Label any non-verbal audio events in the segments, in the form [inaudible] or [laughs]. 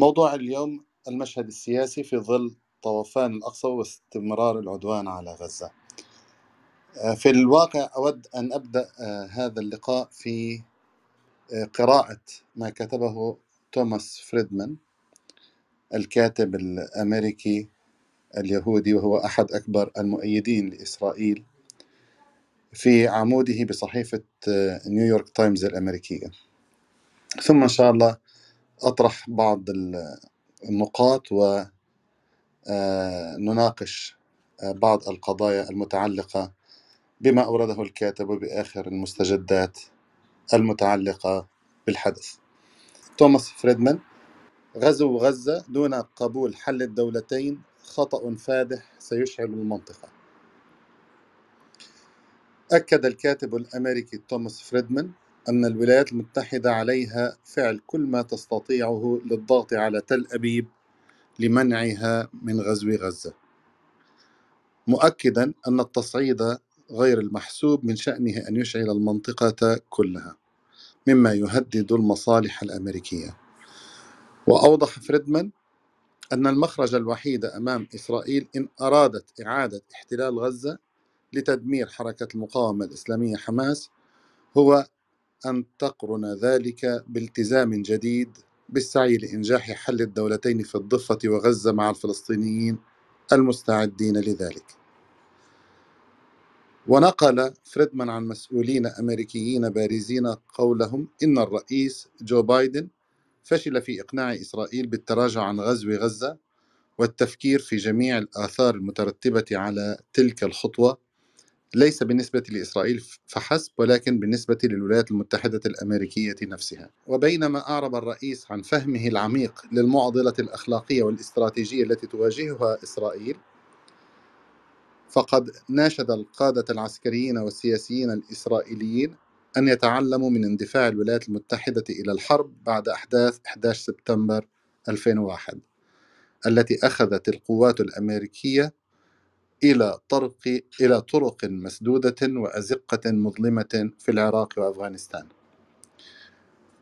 موضوع اليوم المشهد السياسي في ظل طوفان الأقصى واستمرار العدوان على غزة. آه، في الواقع أود أن أبدأ آه، هذا اللقاء في آه، قراءة ما كتبه توماس فريدمان الكاتب الأمريكي اليهودي وهو أحد أكبر المؤيدين لإسرائيل في عموده بصحيفة نيويورك تايمز الأمريكية. ثم إن شاء الله أطرح بعض النقاط ونناقش بعض القضايا المتعلقة بما أورده الكاتب وبآخر المستجدات المتعلقة بالحدث. توماس فريدمان غزو غزة دون قبول حل الدولتين خطأ فادح سيشعل المنطقة. أكد الكاتب الأمريكي توماس فريدمان أن الولايات المتحدة عليها فعل كل ما تستطيعه للضغط على تل أبيب لمنعها من غزو غزة. مؤكدا أن التصعيد غير المحسوب من شأنه أن يشعل المنطقة كلها مما يهدد المصالح الأمريكية. وأوضح فريدمان أن المخرج الوحيد أمام إسرائيل إن أرادت إعادة احتلال غزة لتدمير حركة المقاومة الإسلامية حماس هو أن تقرن ذلك بالتزام جديد بالسعي لإنجاح حل الدولتين في الضفة وغزة مع الفلسطينيين المستعدين لذلك. ونقل فريدمان عن مسؤولين أمريكيين بارزين قولهم إن الرئيس جو بايدن فشل في إقناع إسرائيل بالتراجع عن غزو غزة والتفكير في جميع الآثار المترتبة على تلك الخطوة ليس بالنسبة لإسرائيل فحسب ولكن بالنسبة للولايات المتحدة الأمريكية نفسها. وبينما أعرب الرئيس عن فهمه العميق للمعضلة الأخلاقية والاستراتيجية التي تواجهها إسرائيل فقد ناشد القادة العسكريين والسياسيين الإسرائيليين أن يتعلموا من اندفاع الولايات المتحدة إلى الحرب بعد أحداث 11 سبتمبر 2001 التي أخذت القوات الأمريكية إلى طرق إلى طرق مسدودة وأزقة مظلمة في العراق وأفغانستان.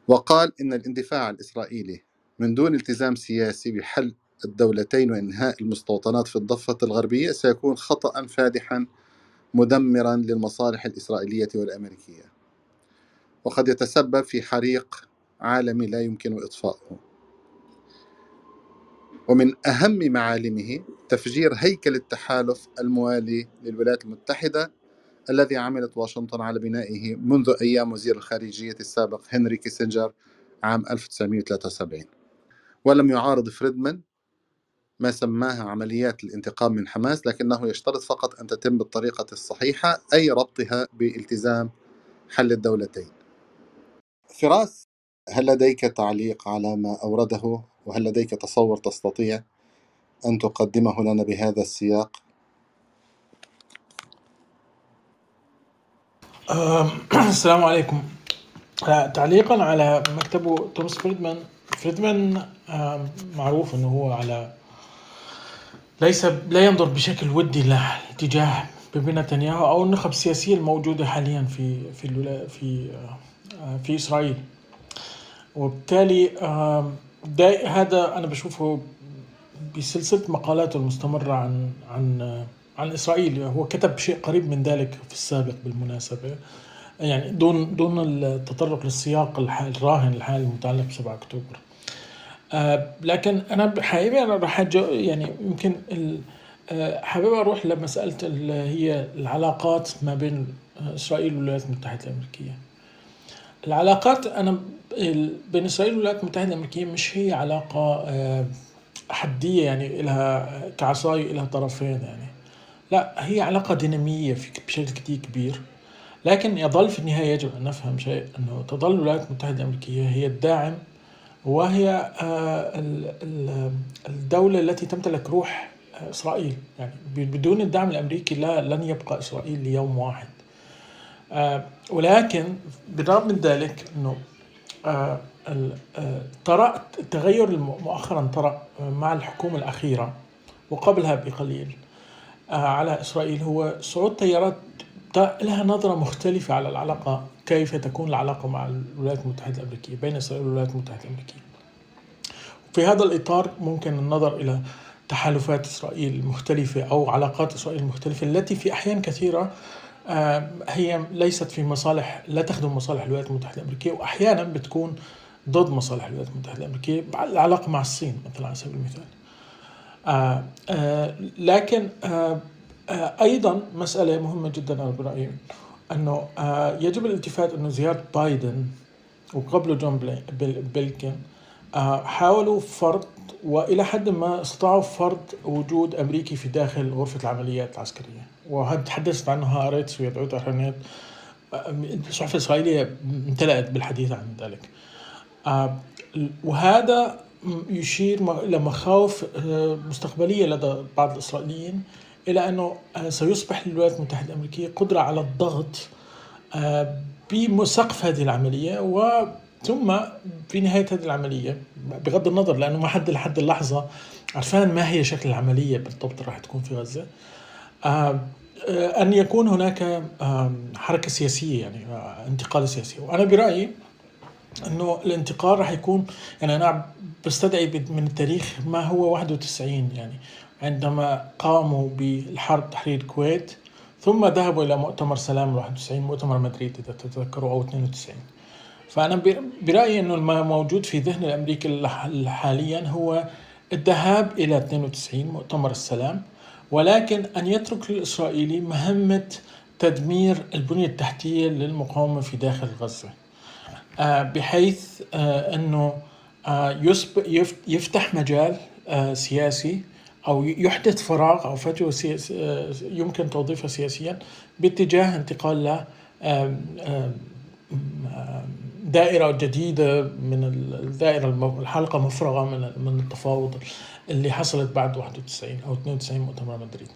وقال إن الاندفاع الإسرائيلي من دون التزام سياسي بحل الدولتين وإنهاء المستوطنات في الضفة الغربية سيكون خطأ فادحا مدمرا للمصالح الإسرائيلية والأمريكية. وقد يتسبب في حريق عالمي لا يمكن إطفاؤه. ومن أهم معالمه تفجير هيكل التحالف الموالي للولايات المتحدة الذي عملت واشنطن على بنائه منذ أيام وزير الخارجية السابق هنري كيسنجر عام 1973 ولم يعارض فريدمان ما سماها عمليات الانتقام من حماس لكنه يشترط فقط أن تتم بالطريقة الصحيحة أي ربطها بالتزام حل الدولتين. فراس هل لديك تعليق على ما أورده؟ وهل لديك تصور تستطيع أن تقدمه لنا بهذا السياق؟ [clears throat] السلام عليكم. آه، تعليقا على مكتبه توماس فريدمان. فريدمان معروف إنه هو على ليس لا ينظر بشكل ودي لاتجاه بن نتنياهو أو النخب السياسية الموجودة حاليا في في في آه، في إسرائيل. وبالتالي هذا أنا بشوفه بسلسلة مقالاته المستمرة عن عن عن إسرائيل. هو كتب شيء قريب من ذلك في السابق بالمناسبة. يعني دون دون التطرق للسياق الراهن الحالي المتعلق ب 7 أكتوبر. آه لكن أنا حقيقي أنا راح يعني يمكن آه، حابب أروح لمسألة اللي هي العلاقات ما بين إسرائيل والولايات المتحدة الأمريكية. العلاقات أنا بين اسرائيل والولايات المتحدة الأمريكية مش هي علاقة آه، حدية يعني لها كعصاي لها طرفين يعني. لا هي علاقة دينامية بشكل كتير كبير. لكن يظل في النهاية يجب أن نفهم شيء أنه تظل الولايات المتحدة الأمريكية هي الداعم وهي آه، الدولة التي تمتلك روح آه، إسرائيل. يعني بدون الدعم الأمريكي لا لن يبقى إسرائيل ليوم واحد. ولكن بالرغم من ذلك إنه آه، آه، طرأ تغير مؤخرا طرأ مع الحكومة الأخيرة وقبلها بقليل آه، على إسرائيل هو صعود تيارات لها نظرة مختلفة على العلاقة كيف تكون العلاقة مع الولايات المتحدة الأمريكية بين إسرائيل والولايات المتحدة الأمريكية. في هذا الإطار ممكن النظر إلى تحالفات إسرائيل المختلفة أو علاقات إسرائيل المختلفة التي في أحيان كثيرة آه، هي ليست في مصالح لا تخدم مصالح الولايات المتحدة الأمريكية وأحيانا بتكون ضد مصالح الولايات المتحدة الأمريكية العلاقة مع الصين مثلا على سبيل المثال. آه آه لكن آه آه أيضا مسألة مهمة جدا أنا برايي أنه آه يجب الالتفات أنه زيارة بايدن وقبله جون بلينكن آه حاولوا فرض وإلى حد ما استطاعوا فرض وجود أمريكي في داخل غرفة العمليات العسكرية. وهذا تحدثت عنه هآرتس ويديعوت أحرونوت الصحف الاسرائيليه امتلأت بالحديث عن ذلك. آه وهذا يشير إلى مخاوف آه، مستقبلية لدى بعض الإسرائيليين إلى أنه آه، سيصبح للولايات المتحدة الأمريكية قدرة على الضغط آه، بسقف هذه العملية. وثم في نهاية هذه العملية بغض النظر لأنه ما حد لحد اللحظة عرفان ما هي شكل العملية بالضبط راح تكون في غزة. أن يكون هناك حركة سياسية يعني انتقال سياسي. وأنا برأيي أنه الانتقال راح يكون يعني أنا بستدعي من التاريخ ما هو 91 يعني عندما قاموا بالحرب تحرير الكويت ثم ذهبوا إلى مؤتمر سلام 91 مؤتمر مدريد إذا تتذكروا أو 92 فأنا برأيي إنه ما موجود في ذهن الأمريكي حاليا هو الذهاب إلى 92 مؤتمر السلام ولكن أن يترك للإسرائيلي مهمة تدمير البنية التحتية للمقاومة في داخل غزة. آه، بحيث آه، إنه آه، يفتح مجال سياسي أو يحدث فراغ أو فجوه يمكن توظيفها سياسيا باتجاه انتقال ل دائرة جديدة من الدائرة الحلقة مفرغة من من التفاوض اللي حصلت بعد 91 أو 92 مؤتمر مدريد.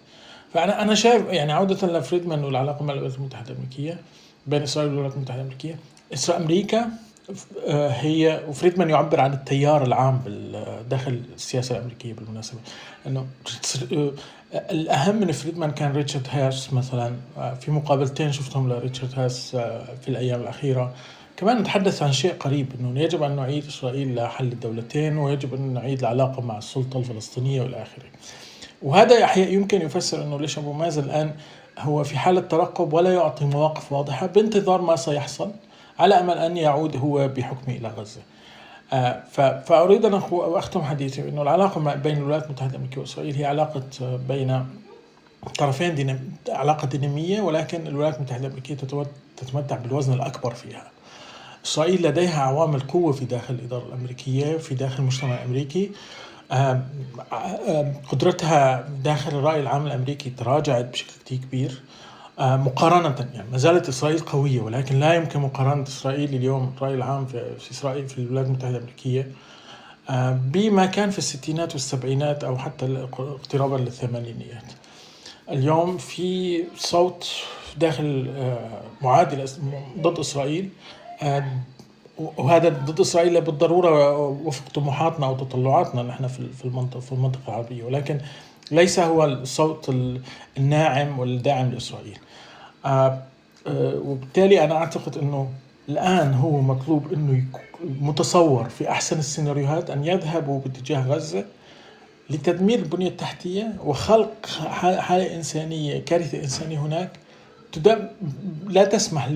فأنا أنا شايف يعني عودة لفريدمان والعلاقة مع الولايات المتحدة الأمريكية بين إسرائيل والولايات المتحدة الأمريكية. إسرائيل أمريكا آه، هي وفريدمان يعبر عن التيار العام داخل السياسة الأمريكية بالمناسبة. أنه آه، الأهم من فريدمان كان ريتشارد هاس مثلا. آه، في مقابلتين شفتهم لريتشارد هاس في الأيام الأخيرة. كمان نتحدث عن شيء قريب إنه يجب أن نعيد إسرائيل لحل الدولتين ويجب أن نعيد العلاقة مع السلطة الفلسطينية وإلى آخره. وهذا يمكن يفسر إنه ليش أبو مازن الآن هو في حالة ترقب ولا يعطي مواقف واضحة بانتظار ما سيحصل على أمل أن يعود هو بحكمه إلى غزة. آه، فأريد أن اختم حديثي إنه العلاقة بين الولايات المتحدة الأمريكية وإسرائيل هي علاقة بين طرفين دينام... علاقة دينامية ولكن الولايات المتحدة الأمريكية تتمتع بالوزن الأكبر فيها. اسرائيل لديها عوامل قوة في داخل الإدارة الأمريكية في داخل المجتمع الأمريكي. آه، قدرتها داخل الرأي العام الأمريكي تراجعت بشكل كبير. مقارنة يعني ما زالت إسرائيل قوية ولكن لا يمكن مقارنة إسرائيل اليوم الرأي العام في, إسرائيل في الولايات المتحدة الأمريكية. بما كان في الستينات والسبعينات أو حتى اقترابا للثمانينيات. اليوم في صوت داخل آه، معادل ضد إسرائيل. وهذا ضد إسرائيل بالضرورة وفق طموحاتنا أو تطلعاتنا نحن في المنطقة في المنطقة العربية ولكن ليس هو الصوت الناعم والداعم لإسرائيل. آه، آه، وبالتالي أنا أعتقد إنه الآن هو مطلوب إنه متصور في أحسن السيناريوهات أن يذهبوا باتجاه غزة لتدمير البنية التحتية وخلق حالة إنسانية كارثة إنسانية هناك لا تسمح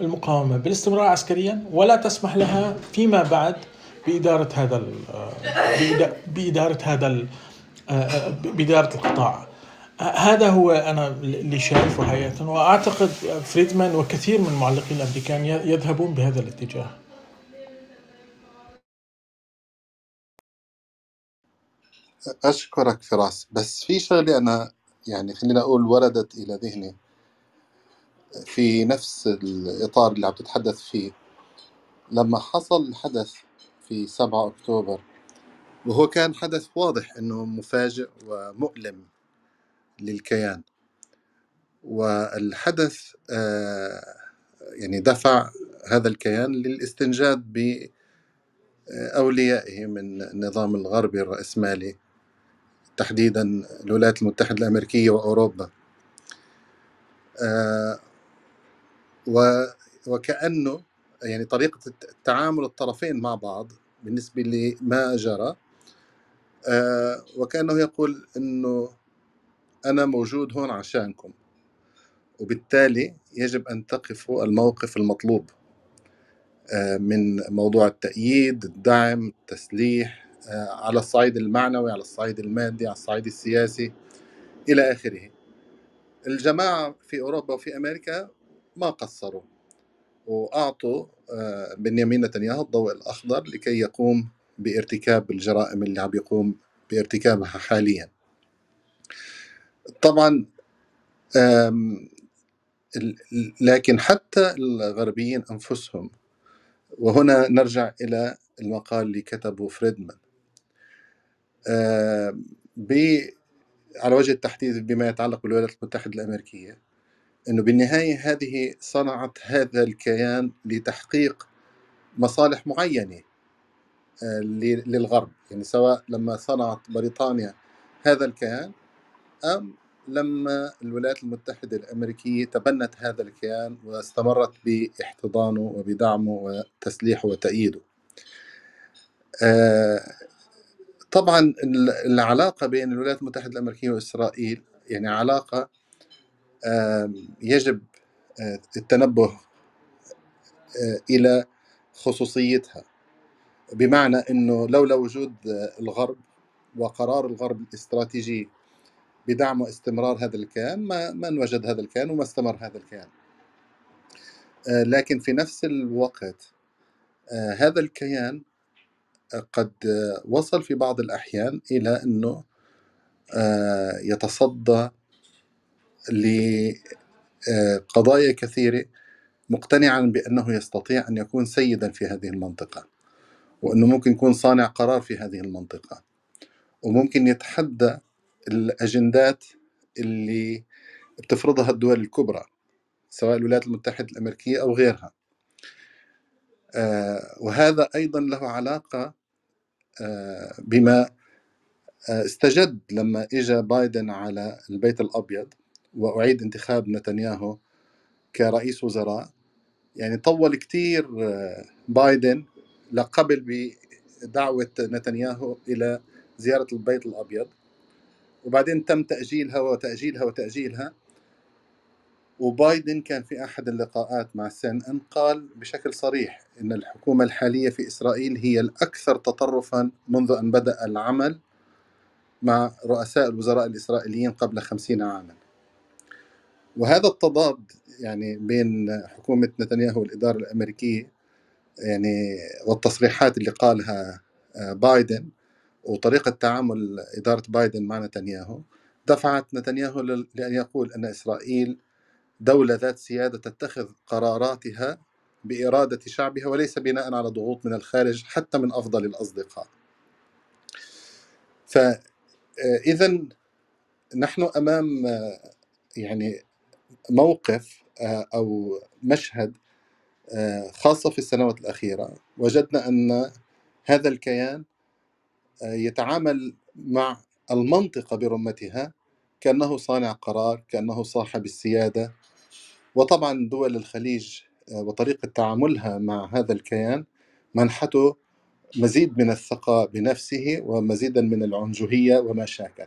للمقاومه بالاستمرار عسكريا ولا تسمح لها فيما بعد بإدارة هذا بإدارة هذا بإدارة القطاع. هذا هو أنا اللي شايفه حقيقة وأعتقد فريدمان وكثير من المعلقين الأمريكان يذهبون بهذا الاتجاه. أشكرك فراس بس في شغلة أنا يعني خلينا أقول وردت إلى ذهني. في نفس الإطار اللي عم تتحدث فيه. لما حصل الحدث في 7 أكتوبر وهو كان حدث واضح إنه مفاجئ ومؤلم للكيان والحدث آه، يعني دفع هذا الكيان للاستنجاد بأوليائه من النظام الغربي الرأسمالي تحديدا الولايات المتحدة الأمريكية وأوروبا. آه، وكأنه يعني طريقة تعامل الطرفين مع بعض بالنسبة لما جرى آه، وكأنه يقول أنه أنا موجود هون عشانكم وبالتالي يجب أن تقفوا الموقف المطلوب آه، من موضوع التأييد الدعم التسليح آه، على الصعيد المعنوي على الصعيد المادي على الصعيد السياسي إلى آخره. الجماعة في أوروبا وفي أمريكا ما قصروا. وأعطوا آه، بنيامين نتنياهو الضوء الأخضر لكي يقوم بارتكاب الجرائم اللي عم يقوم بارتكابها حاليا. طبعا لكن حتى الغربيين أنفسهم وهنا نرجع إلى المقال اللي كتبه فريدمان على وجه التحديد بما يتعلق بالولايات المتحدة الأمريكية أنه بالنهاية هذه صنعت هذا الكيان لتحقيق مصالح معينة آه، للغرب. يعني سواء لما صنعت بريطانيا هذا الكيان أم لما الولايات المتحدة الأمريكية تبنت هذا الكيان واستمرت باحتضانه وبدعمه وتسليحه وتأييده. آه، طبعا العلاقة بين الولايات المتحدة الأمريكية وإسرائيل يعني علاقة يجب آه، التنبه آه، إلى خصوصيتها. بمعنى أنه لولا وجود الغرب وقرار الغرب الاستراتيجي بدعم واستمرار هذا الكيان ما ما انوجد هذا الكيان وما استمر هذا الكيان. آه، لكن في نفس الوقت هذا الكيان قد وصل في بعض الأحيان إلى أنه يتصدى لقضايا كثيرة مقتنعا بأنه يستطيع أن يكون سيدا في هذه المنطقة وأنه ممكن يكون صانع قرار في هذه المنطقة. وممكن يتحدى الأجندات اللي بتفرضها الدول الكبرى سواء الولايات المتحدة الأمريكية أو غيرها. آه، وهذا أيضا له علاقة آه، بما آه، استجد لما اجى بايدن على البيت الأبيض. وأعيد انتخاب نتنياهو كرئيس وزراء. يعني طول كثير آه، بايدن لقبل بدعوة نتنياهو إلى زيارة البيت الأبيض. وبعدين تم تأجيلها وتأجيلها وتأجيلها. وبايدن كان في أحد اللقاءات مع سن إن قال بشكل صريح إن الحكومة الحالية في إسرائيل هي الأكثر تطرفا منذ أن بدأ العمل مع رؤساء الوزراء الإسرائيليين قبل خمسين عاما. وهذا التضاد يعني بين حكومة نتنياهو والإدارة الأمريكية يعني والتصريحات اللي قالها آه، بايدن وطريقة تعامل إدارة بايدن مع نتنياهو دفعت نتنياهو لأن يقول أن إسرائيل دولة ذات سيادة تتخذ قراراتها بإرادة شعبها وليس بناء على ضغوط من الخارج حتى من أفضل الأصدقاء. ف آه، نحن أمام آه، يعني موقف آه، أو مشهد خاصة في السنوات الأخيرة وجدنا أن هذا الكيان يتعامل مع المنطقة برمتها كأنه صانع قرار كأنه صاحب السيادة. وطبعا دول الخليج وطريقة تعاملها مع هذا الكيان منحته مزيد من الثقة بنفسه ومزيدا من العنجهية وما شاكل.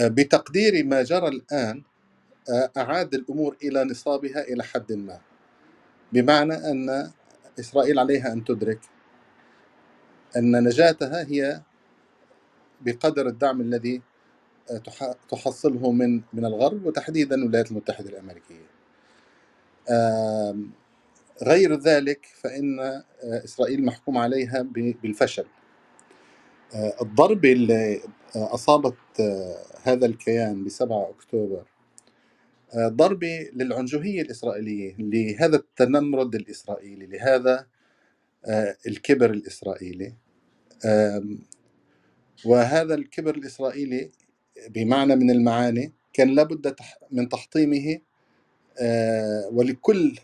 آه، بتقديري ما جرى الآن آه، أعاد الأمور إلى نصابها إلى حد ما. بمعنى أن إسرائيل عليها أن تدرك أن نجاتها هي بقدر الدعم الذي آه، تحصله من من الغرب وتحديدا الولايات المتحدة الأمريكية. غير ذلك فإن آه، إسرائيل محكوم عليها بالفشل. آه، الضربة اللي أصابت هذا الكيان ب 7 أكتوبر ضربة للعنجهية الإسرائيلية لهذا التنمرد الإسرائيلي لهذا الكبر الإسرائيلي. وهذا الكبر الإسرائيلي بمعنى من المعاني كان لابد من تحطيمه ولكل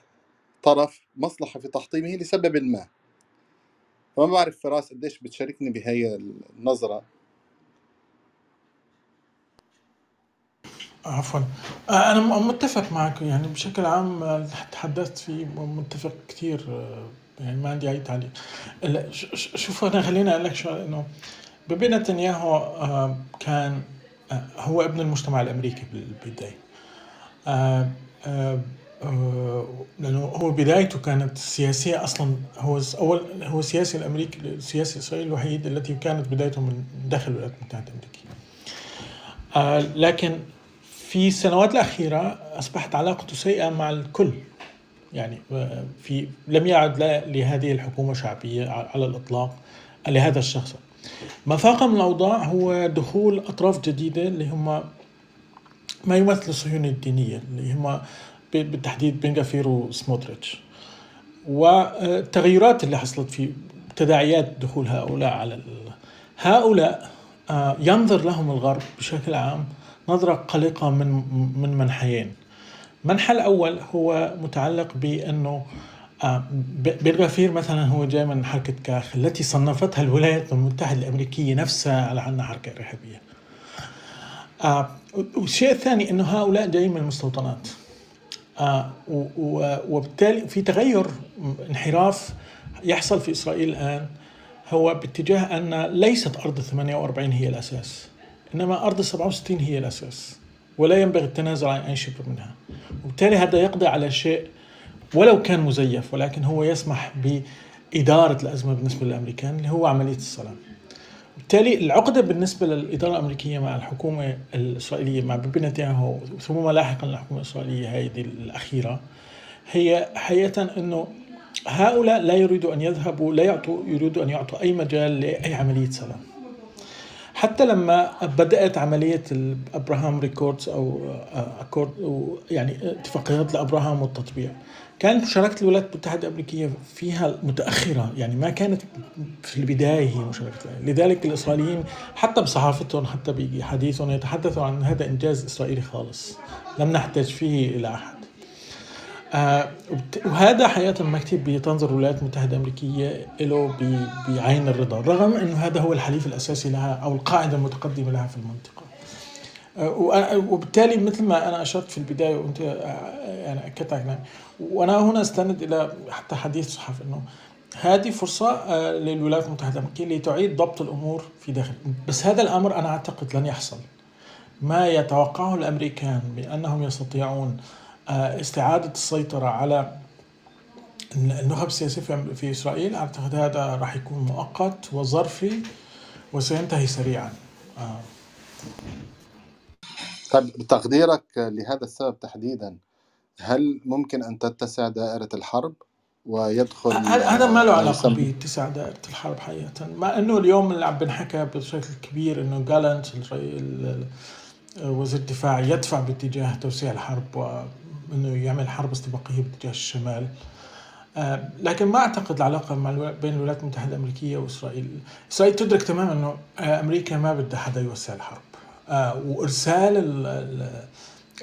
طرف مصلحة في تحطيمه لسبب ما. فما بعرف فراس قديش بتشاركني بهي النظرة. عفوا. آه، أنا متفق معك يعني بشكل عام تحدثت فيه متفق كثير آه، يعني ما عندي أي تعليق. شوف أنا خليني أقول لك شغله إنه بيبي نتنياهو آه، كان آه، هو ابن المجتمع الأمريكي بالبداية. لأنه هو بدايته كانت سياسية أصلا هو أول هو السياسي الأمريكي السياسي الإسرائيلي الوحيد التي كانت بدايته من داخل الولايات المتحدة الأمريكية. لكن في السنوات الأخيرة أصبحت علاقته سيئة مع الكل. يعني في لم يعد لهذه الحكومة شعبية على الإطلاق لهذا الشخص. ما فاق من الأوضاع هو دخول أطراف جديدة اللي هم ما يمثل الصهيونية الدينية اللي هم بالتحديد بن غفير وسموتريتش. والتغيرات اللي حصلت في تداعيات دخول هؤلاء على هؤلاء آه، ينظر لهم الغرب بشكل عام نظرة قلقة من من منحيين. المنحى الأول هو متعلق بأنه آه، بالغفير مثلا هو جاي من حركة كاخ التي صنفتها الولايات المتحدة الأمريكية نفسها على أنها حركة إرهابية. آه، والشيء الثاني أنه هؤلاء جايين من المستوطنات. آه، وبالتالي في تغير انحراف يحصل في إسرائيل الآن. هو باتجاه أن ليست أرض 48 هي الأساس. إنما أرض 67 هي الأساس ولا ينبغي التنازل عن أي شبر منها. وبالتالي هذا يقضي على شيء ولو كان مزيف ولكن هو يسمح بإدارة الأزمة بالنسبة للأمريكان اللي هو عملية السلام بالتالي العقدة بالنسبة للإدارة الأمريكية مع الحكومة الإسرائيلية مع بيبي نتنياهو ثم لاحقا الحكومة الإسرائيلية هذه الأخيرة هي حقيقة أنه هؤلاء لا يريدوا أن يذهبوا لا يعطوا يريدوا أن يعطوا أي مجال لأي عملية سلام حتى لما بدأت عملية الابراهام ريكوردز أو أكورد يعني اتفاقيات لأبراهام والتطبيع كانت مشاركة الولايات المتحدة الأمريكية فيها متأخرة يعني ما كانت في البداية هي مشاركة لذلك الإسرائيليين حتى بصحافتهم حتى بحديثهم يتحدثوا عن هذا إنجاز إسرائيلي خالص. لم نحتاج فيه إلى أحد. آه وهذا حقيقة المكتب بتنظر الولايات المتحدة الأمريكية له بعين الرضا رغم أنه هذا هو الحليف الأساسي لها أو القاعدة المتقدمة لها في المنطقة. آه وبالتالي مثل ما أنا أشرت في البداية وأنت آه، يعني أكدت وأنا هنا أستند إلى حتى حديث صحف أنه هذه فرصة آه، للولايات المتحدة الأمريكية لتعيد ضبط الأمور في داخل بس هذا الأمر أنا أعتقد لن يحصل. ما يتوقعه الأمريكان بأنهم يستطيعون آه، استعادة السيطرة على النخب السياسية في إسرائيل. أعتقد هذا راح يكون مؤقت وظرفي وسينتهي سريعا. آه. طيب بتقديرك لهذا السبب تحديدا هل ممكن أن تتسع دائرة الحرب ويدخل هذا ما له علاقة باتساع دائرة الحرب حقيقة. مع أنه اليوم اللي عم بنحكى بشكل كبير أنه جالنت وزير الدفاع يدفع باتجاه توسيع الحرب إنه يعمل حرب استباقية باتجاه الشمال. آه، لكن ما أعتقد العلاقة مع بين الولايات المتحدة الأمريكية وإسرائيل، إسرائيل تدرك تماما إنه آه، أمريكا ما بدها حدا يوسع الحرب. آه، وإرسال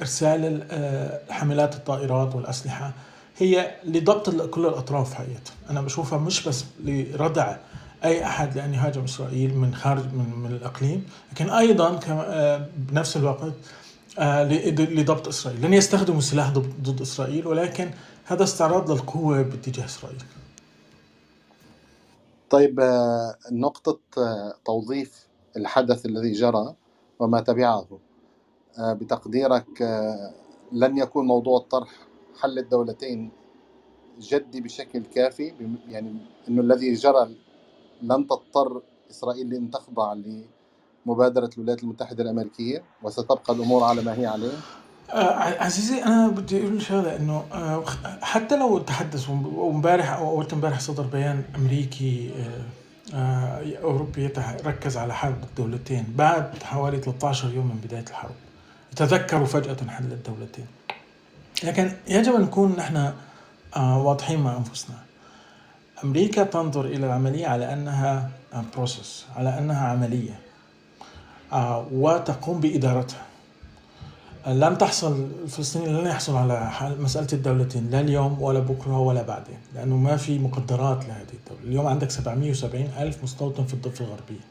إرسال حملات الطائرات والأسلحة هي لضبط كل الأطراف حقيقه، أنا بشوفها مش بس لردع أي أحد لأن يهاجم إسرائيل من خارج من, من الإقليم، لكن أيضا بنفس الوقت لضبط إسرائيل، لن يستخدموا السلاح ضد إسرائيل ولكن هذا استعراض للقوة باتجاه إسرائيل. طيب آه، نقطة آه، توظيف الحدث الذي جرى وما تبعه. بتقديرك لن يكون موضوع الطرح حل الدولتين جدي بشكل كافي؟ يعني إنه الذي جرى لن تضطر إسرائيل لأن تخضع مبادرة الولايات المتحدة الأمريكية وستبقى الأمور على ما هي عليه؟ آه عزيزي أنا بدي أقول شغلة إنه آه حتى لو تحدث وامبارح أو اول امبارح صدر بيان أمريكي آه, آه، أوروبي ركز على حرب الدولتين بعد حوالي 13 يوم من بداية الحرب. تذكروا فجأة حل الدولتين. لكن يجب أن نكون نحن آه واضحين مع أنفسنا. أمريكا تنظر إلى العملية على أنها بروسس على أنها عملية. آه، وتقوم بإدارتها. لن تحصل الفلسطينيين لن يحصلوا على مسألة الدولتين لا اليوم ولا بكرة ولا بعدين لأنه ما في مقدرات لهذه الدولة. اليوم عندك 770 ألف مستوطن في الضفة الغربية.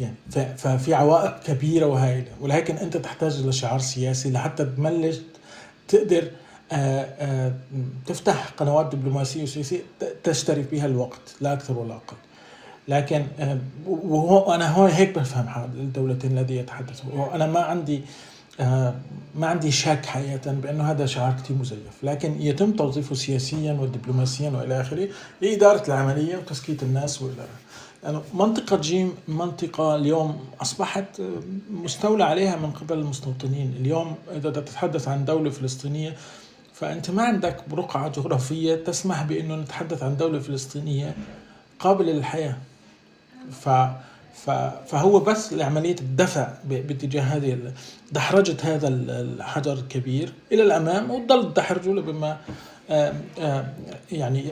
يعني ففي عوائق كبيرة وهائلة. ولكن أنت تحتاج إلى شعار سياسي لحتى تبلش تقدر آه، آه، تفتح قنوات دبلوماسية وسياسية تشتري فيها الوقت لا أكثر ولا أقل. لكن آه، وهو أنا هو هيك بفهم الدولتين الذي يتحدثوا أنا ما عندي ما عندي شك حقيقة بأنه هذا شعار كثير مزيف. لكن يتم توظيفه سياسيا ودبلوماسيا وإلى آخره لإدارة العملية وتسكيت الناس وإلى يعني منطقة جيم منطقة اليوم أصبحت مستولى عليها من قبل المستوطنين. اليوم إذا تتحدث عن دولة فلسطينية فأنت ما عندك رقعة جغرافية تسمح بأنه نتحدث عن دولة فلسطينية قابلة للحياة. ف فهو بس عملية الدفع باتجاه هذه دحرجة هذا الحجر الكبير إلى الأمام وتضل تدحرجه بما يعني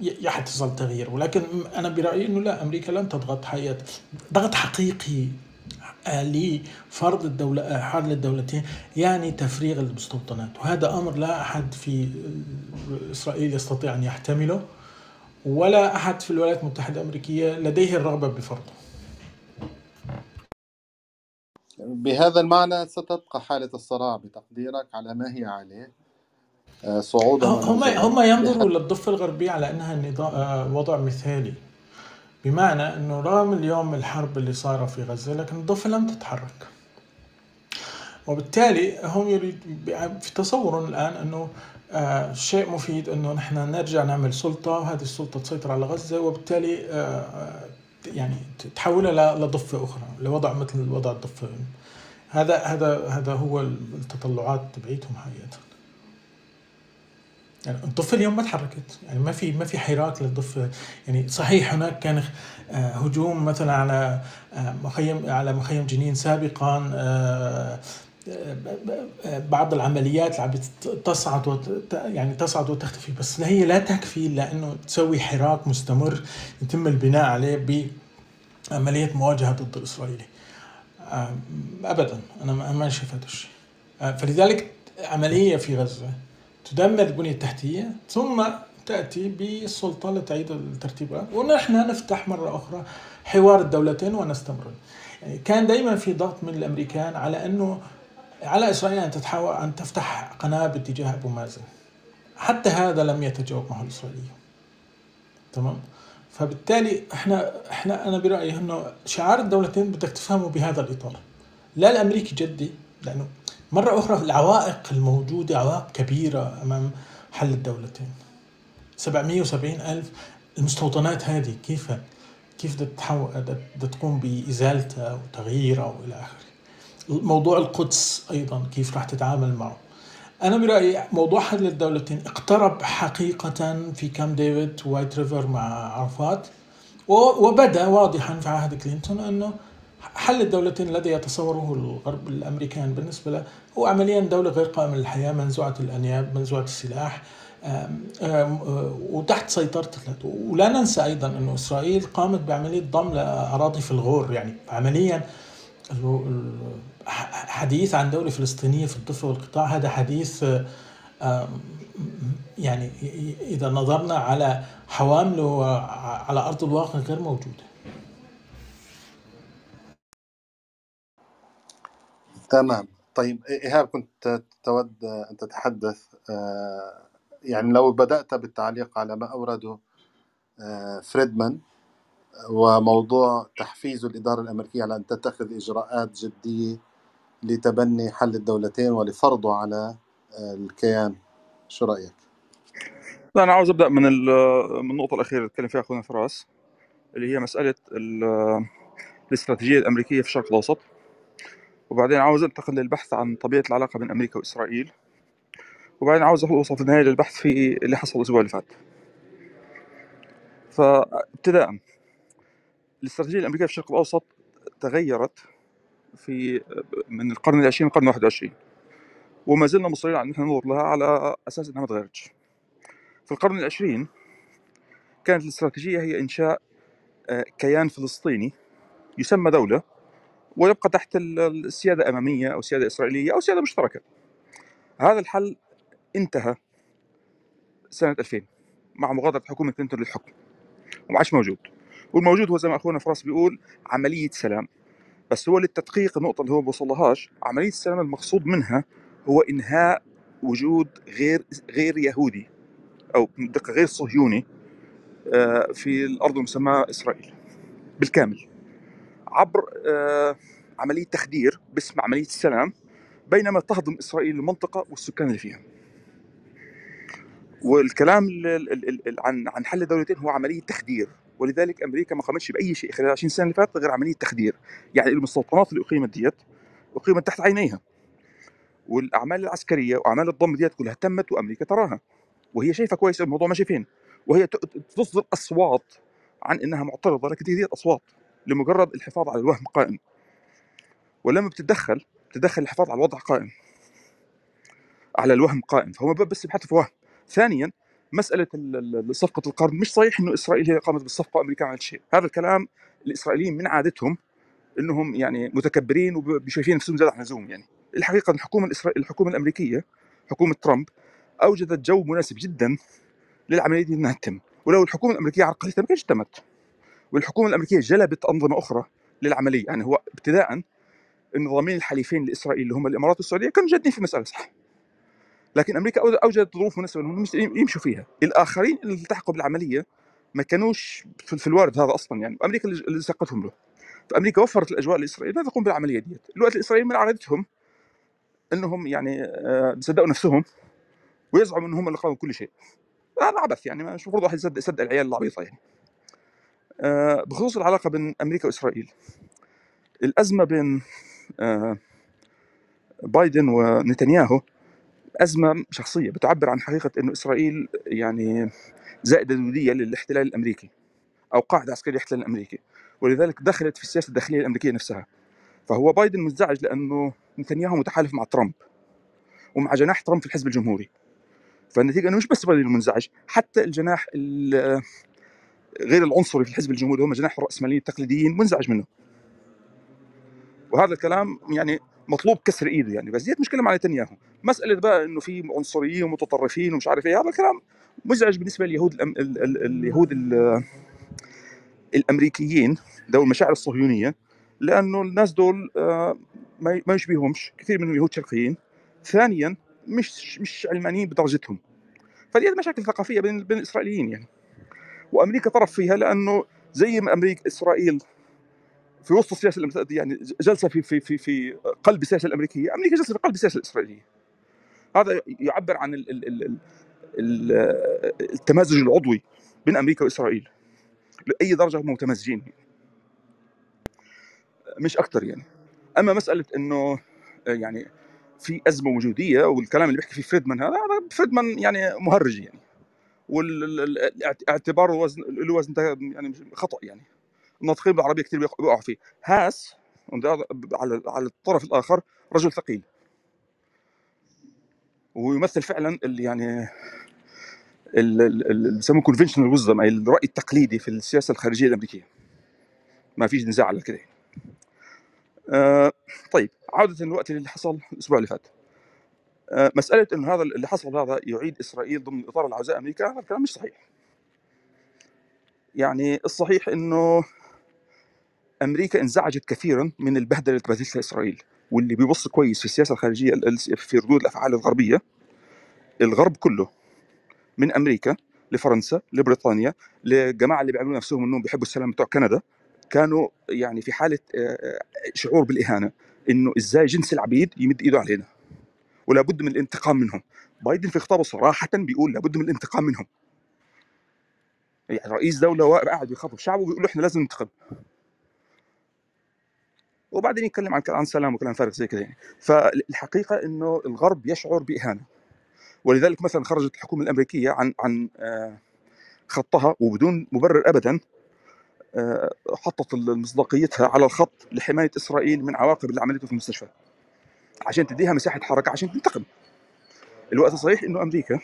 يحدث التغيير ولكن أنا برأيي أنه لا أمريكا لن تضغط حقيقة ضغط حقيقي لفرض الدولة حل الدولتين يعني تفريغ المستوطنات. وهذا أمر لا أحد في إسرائيل يستطيع أن يحتمله. ولا أحد في الولايات المتحدة الأمريكية لديه الرغبة بفرضه بهذا المعنى ستبقى حالة الصراع بتقديرك على ما هي عليه. آه، صعودا هم هم ينظروا للضفة الغربية على أنها آه، وضع مثالي. بمعنى أنه رغم اليوم الحرب اللي صار في غزة لكن الضفة لم تتحرك. وبالتالي هم يريد في تصورهم الآن أنه آه شيء مفيد إنه نحن نرجع نعمل سلطة وهذه السلطة تسيطر على غزة وبالتالي آه يعني تحولها لضفة أخرى لوضع مثل وضع الضفة. هذا هذا هذا هو التطلعات تبعيتهم حقيقة. يعني الضفة اليوم ما تحركت. يعني ما في ما في حراك للضفة. يعني صحيح هناك كان آه، هجوم مثلا على آه، مخيم على مخيم جنين سابقا آه، بعض العمليات اللي عم تصعد يعني تصعد وتختفي. بس هي لا تكفي لأنه تسوي حراك مستمر يتم البناء عليه بعملية مواجهة ضد الإسرائيلي. ابدا أنا ما شايف هذا الشيء. فلذلك عملية في غزة تدمر البنية التحتية ثم تأتي بالسلطة لتعيد الترتيبات ونحن نفتح مرة أخرى حوار الدولتين ونستمر. يعني كان دائما في ضغط من الأمريكان على أنه على إسرائيل أن تتحاول أن تفتح قناة باتجاه أبو مازن. حتى هذا لم يتجاوب معه الإسرائيليون. تمام؟ فبالتالي إحنا إحنا أنا برأيي إنه شعار الدولتين بدك تفهمه بهذا الإطار. لا الأمريكي جدي لأنه مرة أخرى العوائق الموجودة عوائق كبيرة أمام حل الدولتين. 770 ألف المستوطنات هذه كيف كيف بدها تقوم بإزالتها وتغييرها وإلى آخره. موضوع القدس أيضا كيف راح تتعامل معه. أنا برأيي موضوع حل الدولتين اقترب حقيقة في كامب ديفيد واي ريفر مع عرفات وبدأ واضحا في عهد كلينتون أنه حل الدولتين الذي يتصوره الغرب الأمريكان بالنسبة له هو عمليا دولة غير قابلة للحياة منزوعة الأنياب منزوعة السلاح آم وتحت سيطرة ولا ننسى أيضا أن إسرائيل قامت بعملية ضم لأراضي في الغور يعني عمليا حديث عن دولة فلسطينية في الضفة والقطاع هذا حديث يعني إذا نظرنا على حوامله على أرض الواقع غير موجودة. تمام. طيب إيهاب كنت تود أن تتحدث آه، يعني لو بدأت بالتعليق على ما أورده آه، فريدمان وموضوع تحفيز الإدارة الأمريكية على أن تتخذ إجراءات جدية لتبني حل الدولتين ولفرضه على آه، الكيان. شو رأيك؟ لا أنا عاوز أبدأ من من النقطة الأخيرة اللي تكلم فيها أخونا فراس اللي هي مسألة الاستراتيجية الأمريكية في الشرق الأوسط. وبعدين عاوز أنتقل للبحث عن طبيعة العلاقة بين أمريكا وإسرائيل. وبعدين عاوز أوصل في النهاية للبحث في اللي حصل الأسبوع اللي فات. فابتداء الاستراتيجية الأمريكية في الشرق الأوسط تغيرت في من القرن العشرين للقرن الواحد وعشرين. وما زلنا مصرين على أن إحنا ننظر لها على أساس أنها ما تغيرتش. في القرن العشرين كانت الاستراتيجية هي إنشاء آه، كيان فلسطيني يسمى دولة ويبقى تحت السيادة أمامية أو سيادة إسرائيلية أو سيادة مشتركة. هذا الحل انتهى سنة 2000 مع مغادرة حكومة كلينتون للحكم. وما عادش موجود. والموجود هو زي ما أخونا فراس بيقول عملية سلام. بس هو للتدقيق النقطة اللي هو بوصلهاش عملية السلام المقصود منها هو إنهاء وجود غير غير يهودي أو بدقه غير صهيوني آه، في الأرض المسماة إسرائيل بالكامل. عبر آه، عملية تخدير باسم عملية السلام بينما تهضم إسرائيل المنطقة والسكان اللي فيها. والكلام ال- ال- ال- ال- عن عن حل الدولتين هو عملية تخدير. ولذلك أمريكا ما قامتش بأي شيء خلال 20 سنة اللي فاتت غير عملية تخدير. يعني المستوطنات اللي أقيمت ديت أقيمت تحت عينيها. والأعمال العسكرية وأعمال الضم ديت كلها تمت وأمريكا تراها. وهي شايفة كويس الموضوع ماشي فين؟ وهي تصدر أصوات عن إنها معترضة لكن ديت أصوات لمجرد الحفاظ على الوهم قائم. ولما بتتدخل بتتدخل الحفاظ على الوضع قائم. على الوهم قائم. فهم بس بيبحثوا في وهم. ثانيا مسألة ال- ال- صفقة القرن مش صحيح إنه إسرائيل هي قامت بالصفقة وأمريكا عملت شيء. هذا الكلام الإسرائيليين من عادتهم إنهم يعني متكبرين وبشايفين نفسهم زيادة عن اللزوم يعني. الحقيقة الحكومة الإسرائيل الحكومة الأمريكية حكومة ترامب أوجدت جو مناسب جدا للعملية دي إنها تتم. ولو الحكومة الأمريكية عرقلتها ما كانتش تمت. والحكومة الأمريكية جلبت أنظمة أخرى للعملية. يعني هو ابتداء النظامين الحليفين لإسرائيل اللي هم الإمارات والسعودية كانوا جادين في المسألة صح؟ لكن أمريكا أوجدت ظروف مناسبة إنهم يمشوا فيها. الآخرين اللي التحقوا بالعملية ما كانوش في الوارد هذا أصلا يعني أمريكا اللي سقتهم له. فأمريكا وفرت الأجواء لإسرائيل لا تقوم بالعملية ديت. الوقت الاسرائيليين من عادتهم إنهم يعني آه، بيصدقوا نفسهم ويزعموا انهم اللي قاموا بكل شيء. هذا عبث يعني مش المفروض واحد يصدق يصدق العيال العبيطة يعني. آه، بخصوص العلاقة بين أمريكا وإسرائيل الأزمة بين آه، بايدن ونتنياهو أزمة شخصية بتعبر عن حقيقة إنه إسرائيل يعني زائده دوديه للاحتلال الأمريكي أو قاعدة عسكرية للاحتلال الأمريكي ولذلك دخلت في السياسة الداخلية الأمريكية نفسها. فهو بايدن منزعج لأنه نتنياهو متحالف مع ترامب ومع جناح ترامب في الحزب الجمهوري. فالنتيجة إنه مش بس بايدن المنزعج حتى الجناح ال- غير العنصري في الحزب الجمهوري هم جناح الرأسماليين التقليديين منزعج منه. وهذا الكلام يعني مطلوب كسر إيده يعني بس دي مشكلة مع نتنياهو. مسألة بقى إنه في عنصريين ومتطرفين ومش عارف إيه هذا الكلام مزعج بالنسبة لليهود الأم... ال... ال... اليهود ال... الأمريكيين ذوي المشاعر الصهيونية لأنه الناس دول آه، ما ما يشبههمش كثير منهم يهود شرقيين. ثانيا مش مش علمانيين بدرجتهم. فدي مشاكل ثقافية بين بين الإسرائيليين يعني. وأمريكا طرف فيها لأنه زي ما أمريكا إسرائيل في وسط السياسة يعني جلسة في في في في قلب السياسة الأمريكية، أمريكا جلسة في قلب السياسة الإسرائيلية. هذا يعبر عن ال ال ال ال التمازج العضوي بين أمريكا وإسرائيل. لأي درجة هم متمازجين مش أكثر يعني. أما مسألة إنه يعني في أزمة وجودية والكلام اللي بيحكي فيه فريدمان هذا هذا فريدمان يعني مهرج يعني. والاعتبار وزن له وزن يعني خطأ يعني. الناطقين بالعربية كثير بيقعوا فيه. هاس على على الطرف الآخر رجل ثقيل. ويمثل فعلا اللي يعني ال- ال- اللي بيسموه كونفشنال ويزدم أي الرأي التقليدي في السياسة الخارجية الأمريكية. ما فيش نزاع على كده. آه طيب عودة للوقت اللي حصل الأسبوع اللي فات. آه مسألة إنه هذا اللي حصل هذا يعيد إسرائيل ضمن إطار العزاء أمريكا هذا الكلام مش صحيح. يعني الصحيح إنه أمريكا انزعجت كثيرا من البهدلة اللي تبهدلتها إسرائيل واللي بيبص كويس في السياسة الخارجية ال- في ردود الأفعال الغربية. الغرب كله من أمريكا لفرنسا لبريطانيا للجماعه اللي بيعملوا نفسهم إنهم بيحبوا السلام بتوع كندا كانوا يعني في حالة آه، آه، شعور بالإهانة إنه إزاي جنس العبيد يمد إيده علينا. ولا بد من الانتقام منهم. بايدن في خطابه صراحة بيقول لابد من الانتقام منهم. يعني رئيس دولة واقف قاعد بيخاطب شعبه وبيقول له إحنا لازم ننتقم. وبعدين يتكلم عن عن سلام وكلام فارغ زي كده يعني. فالحقيقة إنه الغرب يشعر بإهانة. ولذلك مثلا خرجت الحكومة الأمريكية عن عن آه، خطها وبدون مبرر ابدا آه، حطت مصداقيتها على الخط لحماية إسرائيل من عواقب اللي عملته في المستشفى. عشان تديها مساحة حركة عشان تنتقم. الوقت صحيح إنه أمريكا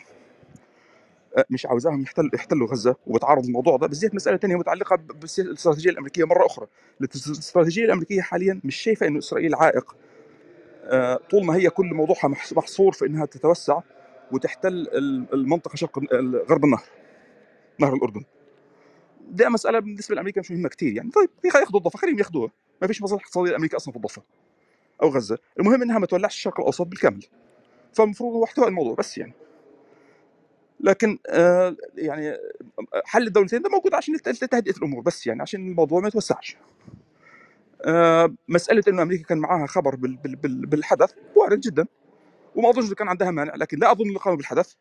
مش عاوزاهم يحتل يحتلوا غزة وبتعارض الموضوع ده ديت مسألة ثانية متعلقة بالاستراتيجيه الأمريكية مرة أخرى. الاستراتيجيه الأمريكية حاليا مش شايفة إنه إسرائيل عائق. آه، طول ما هي كل موضوعها محص- محصور في إنها تتوسع وتحتل ال- المنطقة شرق غرب النهر نهر الأردن. ده مسألة بالنسبة لامريكا مش مهمة كثير يعني. طيب ياخذوا الضفة خليهم ياخذوها ما فيش مصالح اقتصادية لأمريكا أصلا في الضفة أو غزة. المهم إنها ما تولعش الشرق الأوسط بالكامل. فالمفروض هو احتواء الموضوع بس يعني. لكن آه يعني حل الدولتين ده موجود عشان تهدئة الأمور بس يعني عشان الموضوع ما يتوسعش. آه مسألة إنه أمريكا كان معاها خبر بال بال بال بالحدث وارد جدا وما أظنش كان عندها مانع لكن لا أظن اللي قاموا بالحدث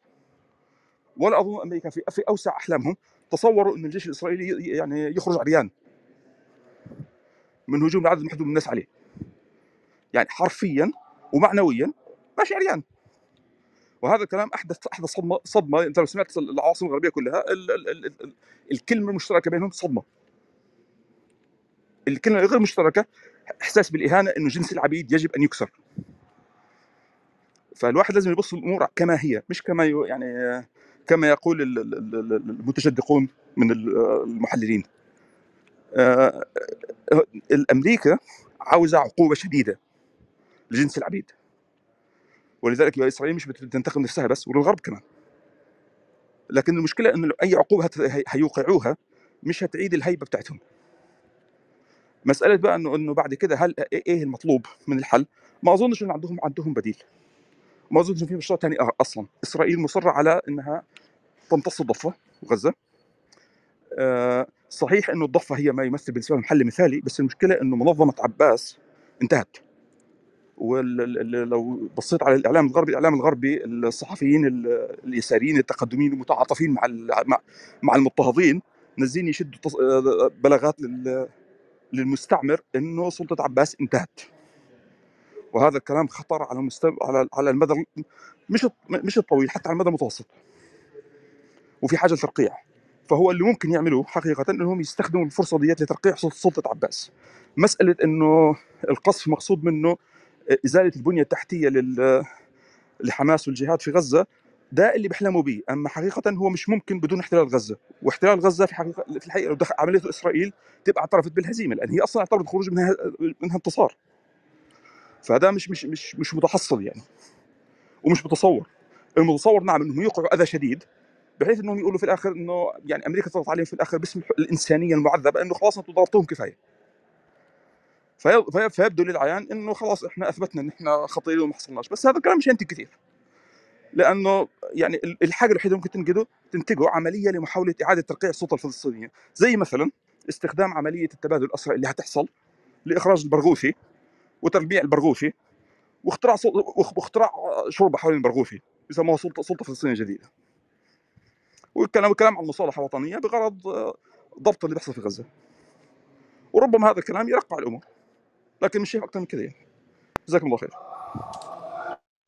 ولا أظن أمريكا في في أوسع أحلامهم تصوروا إن الجيش الإسرائيلي يعني يخرج عريان من هجوم لعدد محدود من الناس عليه. يعني حرفيا ومعنويا ماشي عريان. وهذا الكلام أحدث أحدث صدمة صدمة أنت لو سمعت العواصم الغربية كلها ال ال ال ال الكلمة المشتركة بينهم صدمة. الكلمة غير المشتركه إحساس بالإهانة إنه جنس العبيد يجب أن يكسر. فالواحد لازم يبص الأمور كما هي مش كما يعني كما يقول المتشدقون من المحللين. الأمريكا عاوزة عقوبة شديدة لجنس العبيد. ولذلك إسرائيل مش بتنتقم نفسها بس والغرب كمان. لكن المشكلة إنه أي عقوبة هيوقعوها مش هتعيد الهيبة بتاعتهم. مسألة بقى إنه إنه بعد كده هل إيه المطلوب من الحل؟ ما أظنش إن عندهم عندهم بديل. ما أظنش إن في مشروع ثاني أصلا. إسرائيل مصرة على إنها تمتص الضفة وغزه آه صحيح إنه الضفة هي ما يمثل بالنسبة لهم حل مثالي بس المشكلة إنه منظمة عباس انتهت. ولو بصيت على الإعلام الغربي الإعلام الغربي الصحفيين اليساريين التقدميين المتعاطفين مع مع المضطهدين نازلين يشدوا بلاغات للمستعمر إنه سلطة عباس انتهت. وهذا الكلام خطر على المستوى على على المدى مش مش الطويل حتى على المدى المتوسط. وفي حاجة لترقيع. فهو اللي ممكن يعملوه حقيقة إنهم يستخدموا الفرصة ديت لترقيع سلطة عباس. مسألة إنه القصف مقصود منه إزالة البنية التحتية لل لحماس والجهاد في غزة ده اللي بيحلموا به أما حقيقة هو مش ممكن بدون احتلال غزة. واحتلال غزة في حقيقة في الحقيقة لو دخل عملية إسرائيل تبقى اعترفت بالهزيمة لأن هي أصلا اعتبرت الخروج منها منها انتصار. فهذا مش مش مش مش متحصل يعني. ومش متصور. المتصور نعم إنهم يوقعوا أذى شديد بحيث إنهم يقولوا في الآخر إنه يعني أمريكا تضغط عليهم في الآخر باسم الإنسانية المعذبة إنه خلاص أنتم ضربتوهم كفاية. فيبدو للعيان إنه خلاص إحنا أثبتنا إن إحنا خطيرين وما حصلناش. بس هذا الكلام مش ينتج كثير. لأنه يعني الحاجة الوحيدة ممكن تنتجه تنتجه عملية لمحاولة إعادة ترقيع السلطه الفلسطينية. زي مثلا استخدام عملية التبادل الاسرى اللي هتحصل لإخراج البرغوثي وتربيع البرغوثي واختراع واختراع شوربه حوالين البرغوثي. يسموها سلطه سلطة فلسطينية جديدة. والكلام الكلام عن مصالحه وطنيه بغرض ضبط اللي بيحصل في غزة. وربما هذا الكلام يرقع الأمور. لكن مش شايف أكثر من كذا يعني. جزاكم الله خير.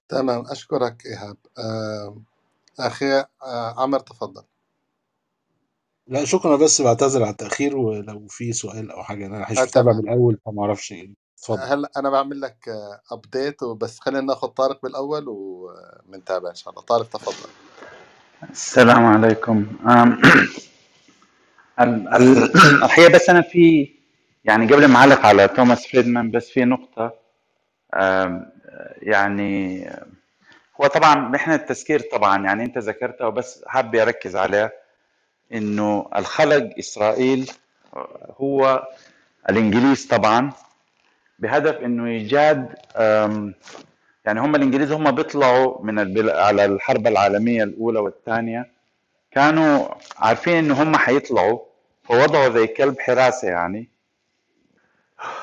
تمام أشكرك إيهاب. أخي عمر تفضل. لا شكرا بس بعتذر على التأخير ولو في سؤال أو حاجة أنا مش متابع من الأول فما أعرفش اتفضل. هلا أنا بعمل لك ابديت وبس خلينا ناخذ طارق بالاول ومنتابع إن شاء الله. طارق تفضل. السلام عليكم. [clears throat] [clears throat] الحقيقة بس أنا في يعني قبل ما أعلق على توماس فريدمان بس في نقطة يعني هو طبعا نحن التذكير طبعا يعني أنت ذكرتها وبس حابب اركز عليه إنه الخلق إسرائيل هو الإنجليز طبعا بهدف إنه إيجاد يعني هم الإنجليز هم بيطلعوا من البل... على الحرب العالمية الأولى والثانية كانوا عارفين إنه هم حيطلعوا فوضعوا زي كلب حراسة يعني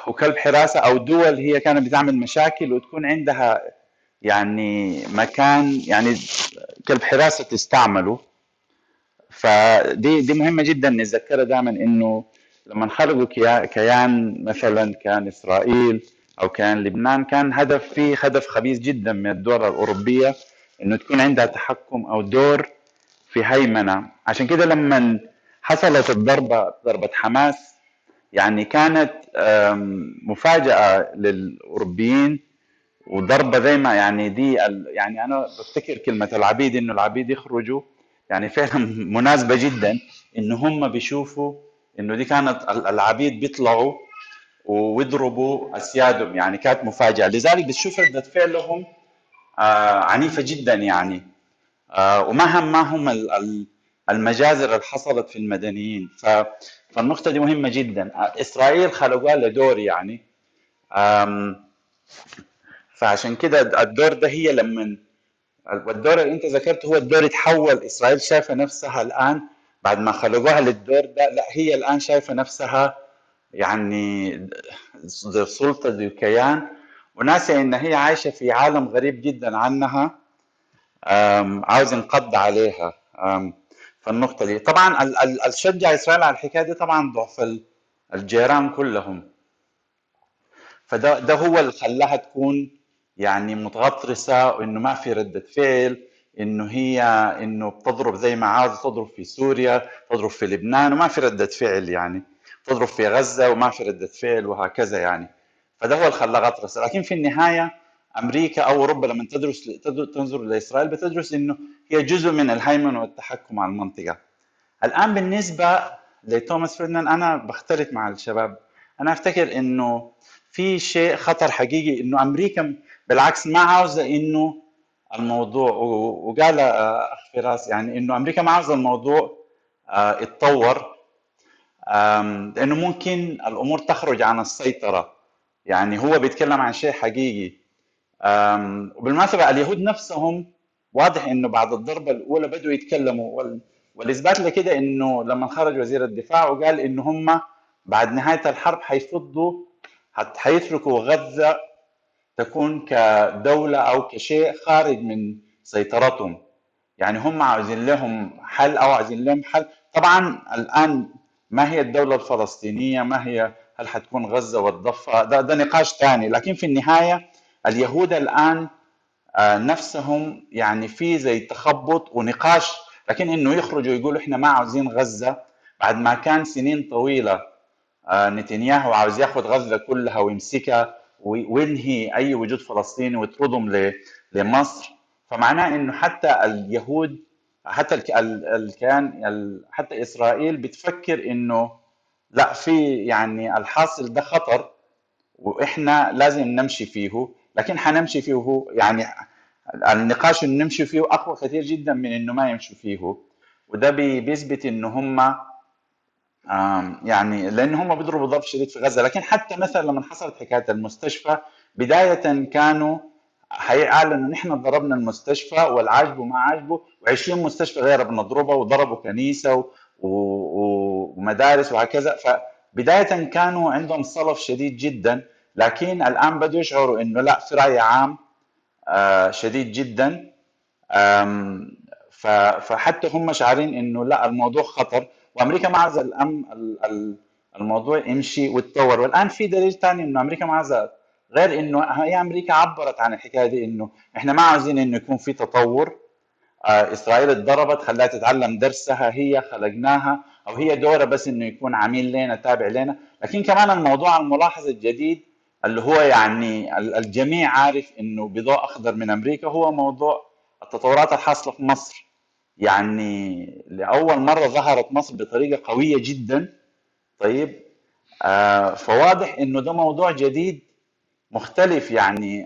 وكلب حراسة أو دول هي كانت بتعمل مشاكل وتكون عندها يعني مكان يعني كلب حراسة تستعمله. فدي دي مهمة جدا نتذكرها دائما إنه لما خلقوا كيان مثلا كان إسرائيل أو كان لبنان كان هدف فيه هدف خبيث جدا من الدول الأوروبية إنه تكون عندها تحكم أو دور في هيمنة. عشان كده لما حصلت الضربة ضربة حماس يعني كانت مفاجأة للأوروبيين وضربة زي ما يعني دي يعني أنا بفتكر كلمة العبيد إنه العبيد يخرجوا. يعني فعلا [laughs] مناسبة جدا انه هم بيشوفوا إنه دي كانت العبيد بيطلعوا ويضربوا أسيادهم. يعني كانت مفاجأة. لذلك بتشوف ردة فعلهم آه عنيفة جدا يعني. آه وما همهم المجازر اللي حصلت في المدنيين. فالنقطة دي مهمة جدا. إسرائيل خلقوها لدور يعني. فعشان كده الدور ده هي لما والدور اللي أنت ذكرته هو الدور يتحول. إسرائيل شايفة نفسها الآن بعد ما خلقوها للدور ده لا هي الآن شايفة نفسها يعني ذو سلطة ذو كيان. وناسيه إن هي عايشة في عالم غريب جدا عنها. عاوز ينقض عليها. فالنقطة دي. طبعا ال- ال- اللي شجع إسرائيل على الحكاية دي طبعا ضعف ال- الجيران كلهم. فده ده هو اللي خلاها تكون يعني متغطرسة وإنه ما في ردة فعل إنه هي إنه بتضرب زي ما عاوزه تضرب في سوريا تضرب في لبنان وما في ردة فعل يعني. تضرب في غزة وما في ردة فعل وهكذا يعني. فده هو اللي خلاها غطرسة. لكن في النهاية أمريكا أو أوروبا لما تدرس تد- تنظر لاسرائيل بتدرس إنه هي جزء من الهيمنة والتحكم على المنطقة. الآن بالنسبة لتوماس فريدمان أنا بختلف مع الشباب. أنا أفتكر إنه في شيء خطر حقيقي إنه أمريكا بالعكس ما عاوزة إنه الموضوع وقال أخ فراس يعني إنه أمريكا ما عاوزة الموضوع آه، يتطور. لأنه ممكن الأمور تخرج عن السيطرة. يعني هو بيتكلم عن شيء حقيقي. وبالمناسبة اليهود نفسهم واضح إنه بعد الضربة الأولى بدوا يتكلموا وال- والإثبات لكده إنه لما خرج وزير الدفاع وقال إنه هم بعد نهاية الحرب حيفضوا حيتركوا غزة تكون كدولة أو كشيء خارج من سيطرتهم. يعني هم عاوزين لهم حل أو عايزين لهم حل. طبعا الآن ما هي الدولة الفلسطينية ما هي هل حتكون غزة والضفة؟ ده, ده نقاش ثاني لكن في النهاية اليهود الآن آه، نفسهم يعني في زي تخبط ونقاش لكن إنه يخرجوا يقولوا إحنا ما عاوزين غزة. بعد ما كان سنين طويلة آه، نتنياهو عاوز ياخذ غزة كلها ويمسكها وي- وينهي أي وجود فلسطيني ويطردهم لمصر. فمعناه إنه حتى اليهود حتى الك- ال- الكيان ال- حتى إسرائيل بتفكر إنه لا في يعني الحاصل ده خطر وإحنا لازم نمشي فيه. لكن حنمشي فيه يعني النقاش اللي نمشي فيه أقوى كثير جدا من إنه ما يمشوا فيه وده بي- بيثبت إنه هم يعني لأن هم بيضربوا ضرب شديد في غزة. لكن حتى مثلا لما حصلت حكاية المستشفى بداية كانوا حيعلنوا نحن ضربنا المستشفى والعاجبه ما عاجبه و20 مستشفى غيرها بنضربها وضربوا كنيسة. ومدارس وهكذا. فبداية كانوا عندهم صلف شديد جدا. لكن الآن بدوا يشعروا إنه لا في رأي عام آه، شديد جدا. فحتى هم شعارين إنه لا الموضوع خطر. وأمريكا ما عايزه الأم ال- ال- الموضوع يمشي ويتطور والآن في دليل ثاني إنه أمريكا ما عايزه غير إنه هي أمريكا عبرت عن الحكاية دي إنه إحنا ما عاوزين إنه يكون في تطور. آه، إسرائيل اتضربت خلاها تتعلم درسها هي خلقناها أو هي دورها بس إنه يكون عميل لنا تابع لنا. لكن كمان الموضوع الملاحظ الجديد اللي هو يعني ال- الجميع عارف إنه بضوء أخضر من أمريكا هو موضوع التطورات الحاصلة في مصر. يعني لأول مرة ظهرت مصر بطريقة قوية جدا. طيب آه فواضح إنه ده موضوع جديد مختلف يعني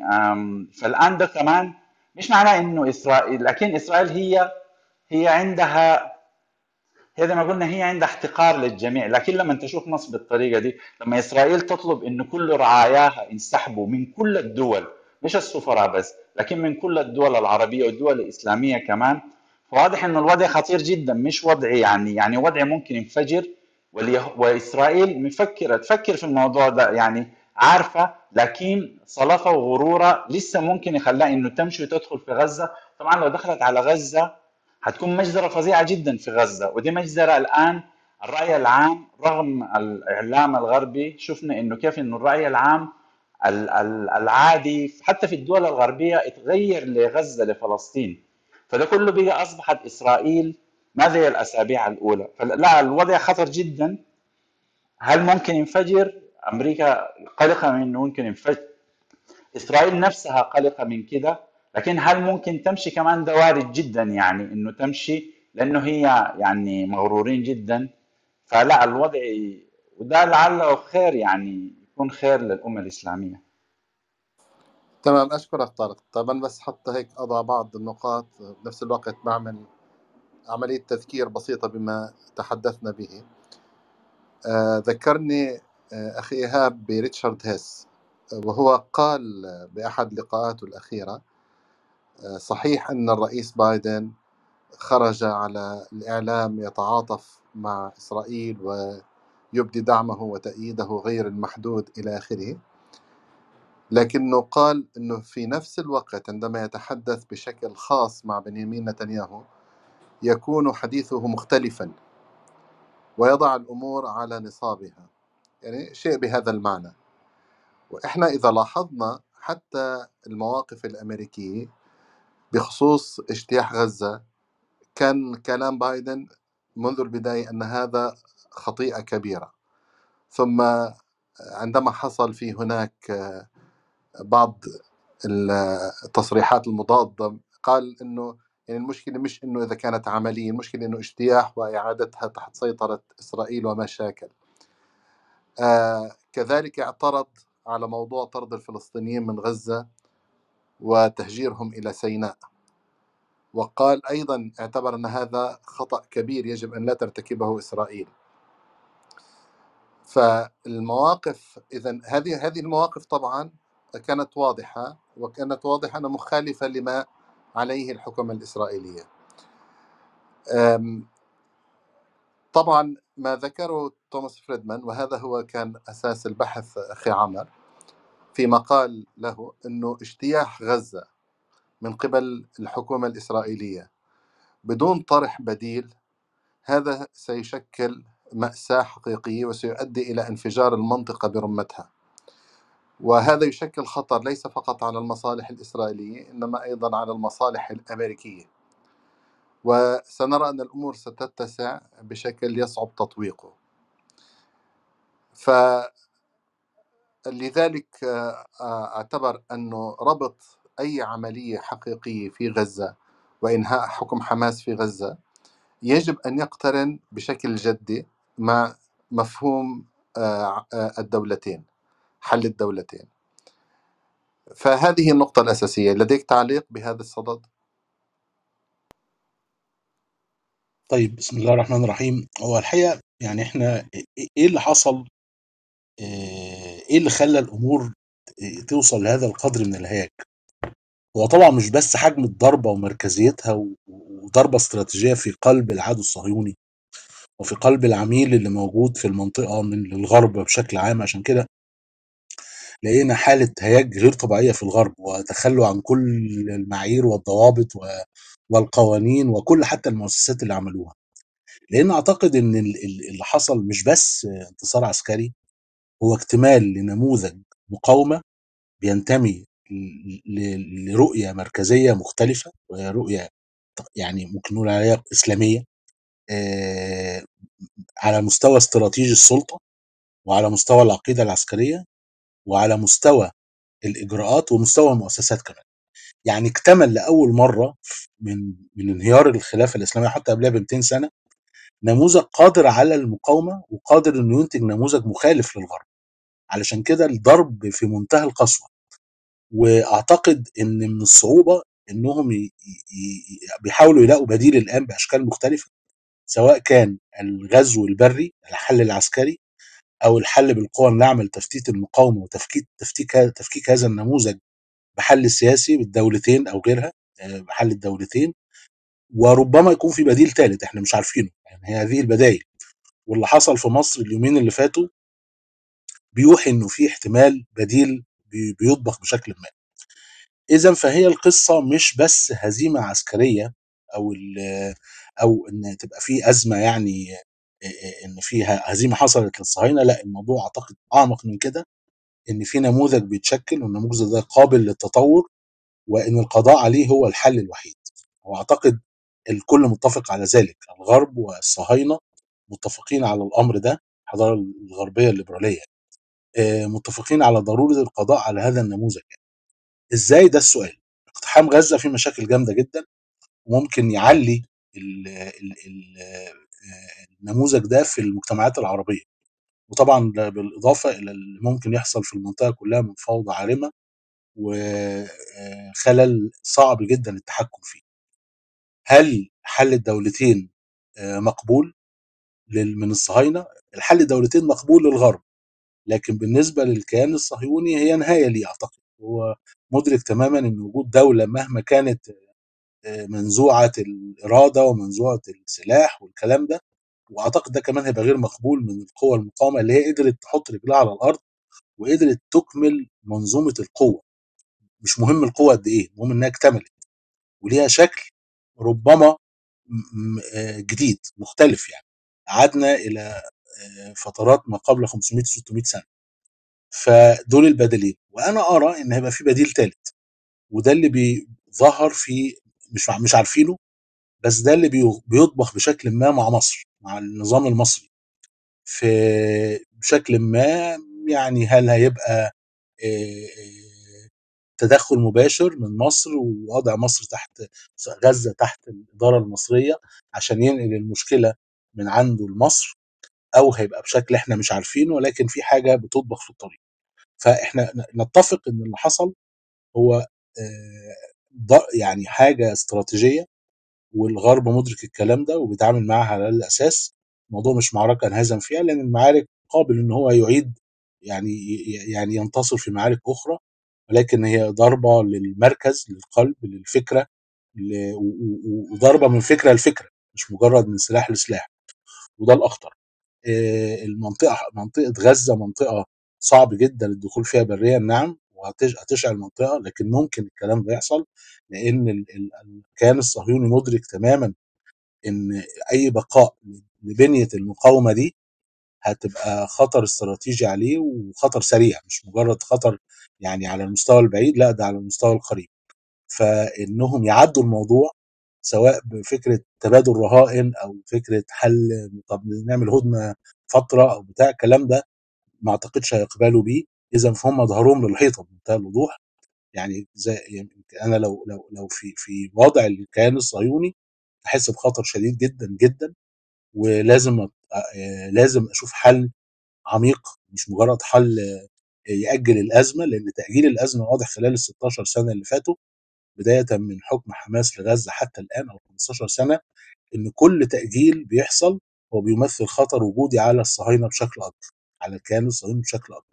فالآن ده كمان مش معناه إنه إسرائيل لكن إسرائيل هي هي عندها هي زي ما قلنا هي عندها احتقار للجميع لكن لما تشوف مصر بالطريقة دي لما إسرائيل تطلب انه كل رعاياها ينسحبوا من كل الدول مش السفراء بس لكن من كل الدول العربية والدول الإسلامية كمان فواضح إنه الوضع خطير جدا مش وضع يعني يعني وضع ممكن ينفجر وإسرائيل مفكرة تفكر في الموضوع ده يعني عارفة لكن صلافة وغرورها لسه ممكن يخليها إنه تمشي وتدخل في غزة. طبعا لو دخلت على غزة حتكون مجزرة فظيعة جدا في غزة ودي مجزرة الآن. الرأي العام رغم الإعلام الغربي شفنا إنه كيف إنه الرأي العام ال- ال- العادي حتى في الدول الغربية اتغير لغزة لفلسطين. فده كله بقى أصبحت إسرائيل ما زي الأسابيع الأولى. فلا الوضع خطر جدا. هل ممكن ينفجر؟ أمريكا قلقة من إنه ممكن ينفجر. إسرائيل نفسها قلقة من كده. لكن هل ممكن تمشي كمان ده وارد جدا يعني إنه تمشي؟ لأنه هي يعني مغرورين جدا. فلا الوضع وده لعله خير يعني يكون خير للأمة الإسلامية. تمام أشكرك طارق. طبعا بس حتى هيك أضع بعض النقاط. بنفس الوقت بعمل عملية تذكير بسيطة بما تحدثنا به. آه ذكرني آه أخي إيهاب بريتشارد هيس وهو قال بأحد لقاءاته الأخيرة آه، صحيح أن الرئيس بايدن خرج على الإعلام يتعاطف مع إسرائيل ويبدي دعمه وتأييده غير المحدود إلى آخره لكنه قال أنه في نفس الوقت عندما يتحدث بشكل خاص مع بنيامين نتنياهو يكون حديثه مختلفا ويضع الأمور على نصابها يعني شيء بهذا المعنى. وإحنا إذا لاحظنا حتى المواقف الأمريكية بخصوص اجتياح غزة كان كلام بايدن منذ البداية أن هذا خطيئة كبيرة. ثم عندما حصل في هناك بعض التصريحات المضادة قال أنه يعني المشكلة مش أنه إذا كانت عملية المشكلة أنه اجتياح وإعادتها تحت سيطرة إسرائيل ومشاكل آه كذلك اعترض على موضوع طرد الفلسطينيين من غزة. وتهجيرهم إلى سيناء. وقال أيضا اعتبر أن هذا خطأ كبير يجب أن لا ترتكبه إسرائيل. فالمواقف إذا هذه هذه المواقف طبعا كانت واضحة وكانت واضحة أنها مخالفة لما عليه الحكومة الإسرائيلية. طبعا ما ذكره توماس فريدمان وهذا هو كان أساس البحث أخي عمر في مقال له أنه اجتياح غزة من قبل الحكومة الإسرائيلية. بدون طرح بديل هذا سيشكل مأساة حقيقية وسيؤدي إلى انفجار المنطقة برمتها. وهذا يشكل خطر ليس فقط على المصالح الإسرائيلية إنما أيضا على المصالح الأمريكية. وسنرى أن الأمور ستتسع بشكل يصعب تطويقه. فلذلك أعتبر أنه ربط أي عملية حقيقية في غزة وإنهاء حكم حماس في غزة يجب أن يقترن بشكل جدي مع مفهوم الدولتين حل الدولتين. فهذه النقطة الأساسية لديك تعليق بهذا الصدد؟ طيب بسم الله الرحمن الرحيم. هو الحقيقة يعني إحنا إيه اللي حصل؟ إيه اللي خلى الأمور توصل لهذا القدر من الهياج هو طبعا مش بس حجم الضربة ومركزيتها وضربة استراتيجية في قلب العدو الصهيوني وفي قلب العميل اللي موجود في المنطقة من الغرب بشكل عام عشان كده لقينا حالة هياج غير طبيعية في الغرب وتخلوا عن كل المعايير والضوابط والقوانين وكل حتى المؤسسات اللي عملوها. لأن أعتقد إن اللي حصل مش بس انتصار عسكري هو اكتمال لنموذج مقاومة بينتمي لرؤية مركزية مختلفة وهي رؤية يعني ممكن نقول عليها إسلامية على مستوى استراتيجي السلطة وعلى مستوى العقيدة العسكرية وعلى مستوى الإجراءات ومستوى المؤسسات كمان. يعني اكتمل لأول مرة من من انهيار الخلافة الإسلامية حتى قبلها ب 200 سنة نموذج قادر على المقاومة وقادر إنه ينتج نموذج مخالف للغرب. علشان كده الضرب في منتهى القسوة وأعتقد إن من الصعوبة إنهم. بيحاولوا يلاقوا بديل الآن بأشكال مختلفة سواء كان الغزو البري الحل العسكري أو الحل بالقوى الناعمة لتفتيت المقاومة وتفكيك تفكيك تفكيك هذا النموذج بحل سياسي بالدولتين أو غيرها بحل الدولتين وربما يكون في بديل ثالث إحنا مش عارفينه يعني هي هذه البدائل واللي حصل في مصر اليومين اللي فاتوا بيوحي إنه في احتمال بديل بيطبخ بشكل ما. اذا فهي القصة مش بس هزيمة عسكرية أو أو إن تبقى في أزمة يعني إن فيها هزيمة حصلت للصهاينة لأ الموضوع أعتقد أعمق من كده إن في نموذج بيتشكل والنموذج ده قابل للتطور وإن القضاء عليه هو الحل الوحيد. وأعتقد الكل متفق على ذلك الغرب والصهاينة متفقين على الأمر ده الحضاره الغربية الليبرالية. متفقين على ضرورة القضاء على هذا النموذج يعني. إزاي؟ ده السؤال. اقتحام غزة فيه مشاكل جامدة جدا وممكن يعلي ال ال ال النموذج ده في المجتمعات العربية. وطبعا بالإضافة إلى اللي ممكن يحصل في المنطقة كلها من فوضى عارمة وخلل صعب جدا التحكم فيه. هل حل الدولتين مقبول من الصهاينة؟ الحل الدولتين مقبول للغرب. لكن بالنسبة للكيان الصهيوني هي نهاية ليه أعتقد. هو مدرك تماما إن وجود دولة مهما كانت آه، منزوعة الإرادة ومنزوعة السلاح والكلام ده وأعتقد ده كمان هيبقى غير مقبول من القوى المقاومة اللي هي قدرت تحط رجلها على الأرض وقدرت تكمل منظومة القوة. مش مهم القوة قد إيه المهم إنها اكتملت وليها شكل ربما آه، جديد مختلف يعني. عدنا إلى فترات ما قبل 500 600 سنة. فدول البديلين وأنا أرى إن هيبقى في بديل ثالث وده اللي بيظهر في مش مش عارفينه بس ده اللي بي- بيطبخ بشكل ما مع مصر مع النظام المصري. في بشكل ما يعني هل هيبقى تدخل مباشر من مصر ووضع مصر تحت غزة تحت الإدارة المصرية عشان ينقل المشكلة من عنده لمصر؟ أو هيبقى بشكل إحنا مش عارفينه ولكن في حاجة بتطبخ في الطريق. فإحنا نتفق إن اللي حصل هو يعني حاجة استراتيجية والغرب مدرك الكلام ده وبيتعامل معاها على الأساس. الموضوع مش معركة انهزم فيها لأن المعارك قابل إن هو يعيد يعني يعني ينتصر في معارك أخرى. ولكن هي ضربة للمركز للقلب للفكرة وضربة من فكرة لفكرة مش مجرد من سلاح لسلاح. وده الأخطر. آه، المنطقة منطقة غزة منطقة صعب جدا الدخول فيها بريا نعم وهتشعل المنطقة لكن ممكن الكلام ده يحصل ال- الكيان الصهيوني مدرك تماما إن أي بقاء لبنية المقاومة دي هتبقى خطر استراتيجي عليه وخطر سريع مش مجرد خطر يعني على المستوى البعيد لأ ده على المستوى القريب. فإنهم يعدوا الموضوع سواء بفكرة تبادل رهائن أو فكرة حل طب نعمل هدنة فترة أو بتاع الكلام ده ما أعتقدش هيقبلوا بيه. اذا فهم ظهرهم للحيطة بمنتهى الوضوح. يعني زي يعني أنا لو لو لو في في وضع الكيان الصهيوني أحس بخطر شديد جدا جدا. ولازم لازم أشوف حل عميق مش مجرد حل يأجل الأزمة لأن تأجيل الأزمة واضح خلال ال 16 سنة اللي فاتوا. بداية من حكم حماس لغزة حتى الآن أو 15 سنة إن كل تأجيل بيحصل هو بيمثل خطر وجودي على الصهاينة بشكل أكبر على الكيان الصهيوني بشكل أكبر.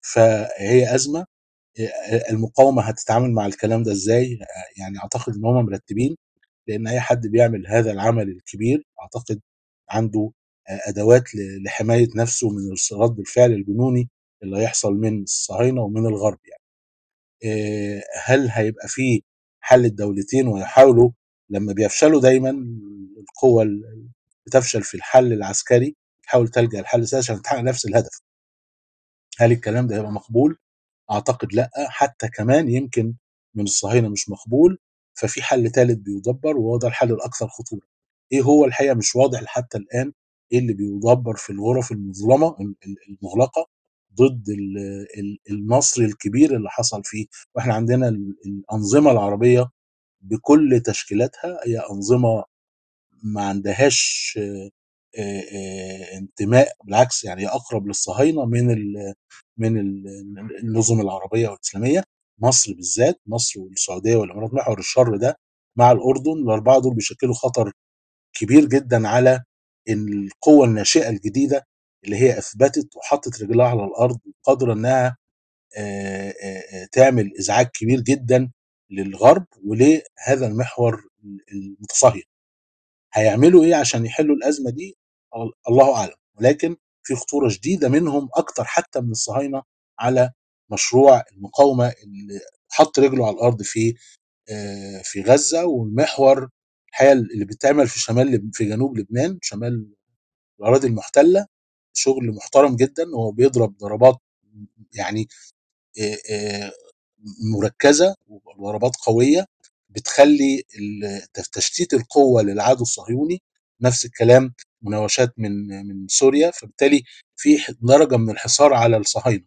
فهي أزمة المقاومة هتتعامل مع الكلام ده إزاي؟ يعني أعتقد إن هم مرتبين لأن أي حد بيعمل هذا العمل الكبير أعتقد عنده آه، أدوات ل- لحماية نفسه من رد الفعل الجنوني اللي هيحصل من الصهاينة ومن الغرب يعني. هل هيبقى في حل الدولتين ويحاولوا لما بيفشلوا دايما القوى ال- بتفشل في الحل العسكري تحاول تلجأ للحل السياسي عشان تحقق نفس الهدف. هل الكلام ده هيبقى مقبول؟ أعتقد لأ حتى كمان يمكن من الصهاينة مش مقبول ففي حل ثالث بيدبر وهو ده الحل الأكثر خطورة. إيه هو الحقيقة مش واضح حتى الآن إيه اللي بيدبر في الغرف المظلمة ال- ال- المغلقة؟ ضد ال- ال- النصر الكبير اللي حصل فيه وإحنا عندنا ال- الأنظمة العربية بكل تشكيلاتها هي أنظمة ما عندهاش انتماء بالعكس يعني أقرب للصهاينة من من ال- النظم العربية والاسلاميه مصر بالذات مصر والسعودية والإمارات محور الشر ده مع الأردن الأربعة دول بيشكلوا خطر كبير جدا على القوة الناشئة الجديدة اللي هي أثبتت وحطت رجلها على الأرض وقادرة إنها تعمل إزعاج كبير جدا للغرب ولهذا المحور المتصهين هيعملوا إيه عشان يحلوا الأزمة دي؟ أل- الله أعلم. ولكن في خطورة شديده منهم أكتر حتى من الصهاينة على مشروع المقاومة اللي حط رجله على الأرض في في غزة والمحور الحقيقة اللي بيتعمل في شمال في جنوب لبنان شمال الأراضي المحتلة. شغل محترم جدا وهو بيضرب ضربات يعني مركزة وضربات قوية بتخلي تشتيت القوة للعدو الصهيوني نفس الكلام مناوشات من من سوريا فبالتالي في درجة من الحصار على الصهاينة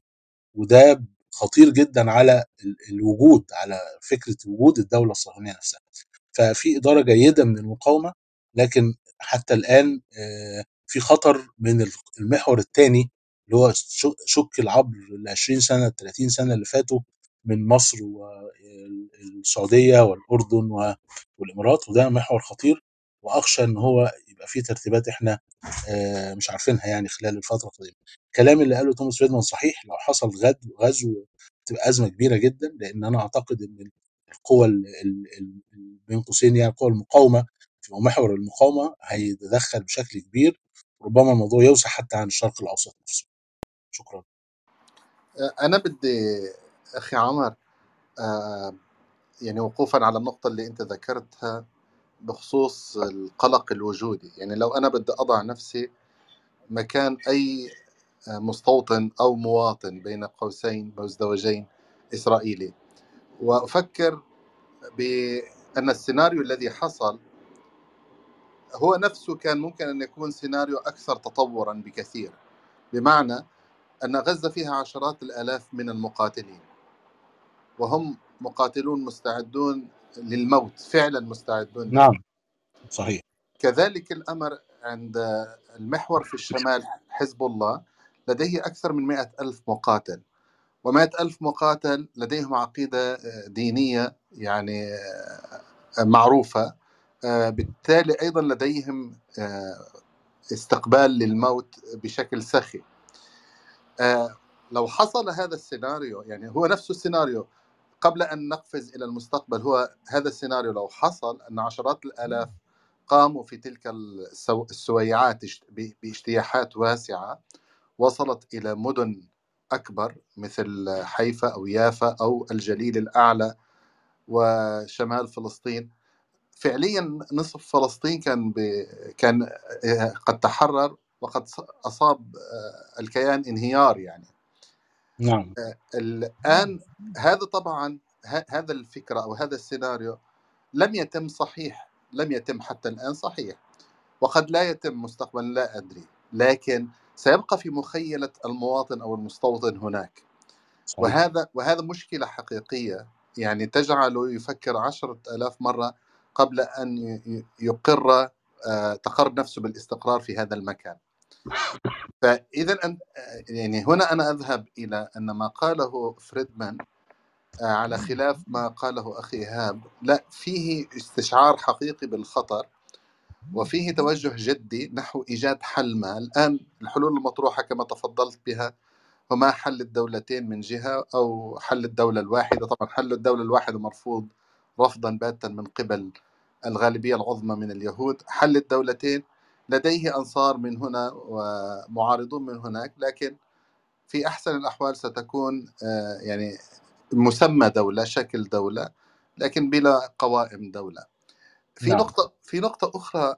وده خطير جدا على ال- الوجود على فكرة وجود الدولة الصهيونية نفسها. ففي إدارة جيدة من المقاومة لكن حتى الآن في خطر من المحور الثاني اللي هو شك العبر ال 20 سنة ال 30 سنة اللي فاتوا من مصر والسعوديه والأردن والإمارات وده محور خطير وأخشى إن هو يبقى فيه ترتيبات إحنا آه، مش عارفينها يعني خلال الفترة القادمة. الكلام اللي قاله توماس فريدمان صحيح لو حصل غد غزو هتبقى أزمة كبيرة جدا لأن أنا أعتقد إن القوى ال- ال- ال- ال- بين قوسين يعني قوى المقاومة في محور المقاومة هيتدخل بشكل كبير ربما الموضوع يوسع حتى عن الشرق الأوسط نفسه. شكرا. أنا بدي أخي عمر آه، يعني وقوفا على النقطة اللي أنت ذكرتها بخصوص القلق الوجودي. يعني لو أنا بدي أضع نفسي مكان أي مستوطن أو مواطن بين قوسين مزدوجين إسرائيلي وأفكر بأن السيناريو الذي حصل هو نفسه كان ممكن أن يكون سيناريو أكثر تطورا بكثير بمعنى أن غزة فيها عشرات الآلاف من المقاتلين وهم مقاتلون مستعدون للموت فعلا مستعدون. نعم صحيح كذلك الأمر عند المحور في الشمال حزب الله لديه أكثر من مئة ألف مقاتل ومئة ألف مقاتل لديهم عقيدة دينية يعني معروفة بالتالي أيضا لديهم استقبال للموت بشكل سخي. لو حصل هذا السيناريو يعني هو نفس السيناريو قبل أن نقفز إلى المستقبل هو هذا السيناريو لو حصل أن عشرات الآلاف قاموا في تلك السو- السويعات باجتياحات واسعة وصلت إلى مدن أكبر مثل حيفا أو يافا أو الجليل الأعلى وشمال فلسطين. فعليا نصف فلسطين كان ب... كان آه، قد تحرر وقد أصاب آه، الكيان انهيار يعني. نعم. الآن هذا طبعا ه- هذا الفكرة أو هذا السيناريو لم يتم صحيح لم يتم حتى الآن صحيح وقد لا يتم مستقبلا لا أدري. لكن سيبقى في مخيلة المواطن أو المستوطن هناك. صحيح. وهذا وهذا مشكلة حقيقية يعني تجعله يفكر عشرة آلاف مرة قبل ي- يقر آه، تقر نفسه بالاستقرار في هذا المكان. آه، يعني هنا أنا أذهب إلى أن ما قاله فريدمان آه، على خلاف ما قاله أخي إيهاب. لا فيه استشعار حقيقي بالخطر وفيه توجه جدي نحو إيجاد حل ما. الآن الحلول المطروحة كما تفضلت بها هما حل الدولتين من جهة أو حل الدولة الواحدة. طبعا حل الدولة الواحدة مرفوض رفضا باتا من قبل الغالبية العظمى من اليهود حل الدولتين. لديه أنصار من هنا ومعارضون من هناك لكن في أحسن الأحوال ستكون آه، يعني مسمى دولة شكل دولة لكن بلا قوائم دولة. في نعم. نقطة في نقطة أخرى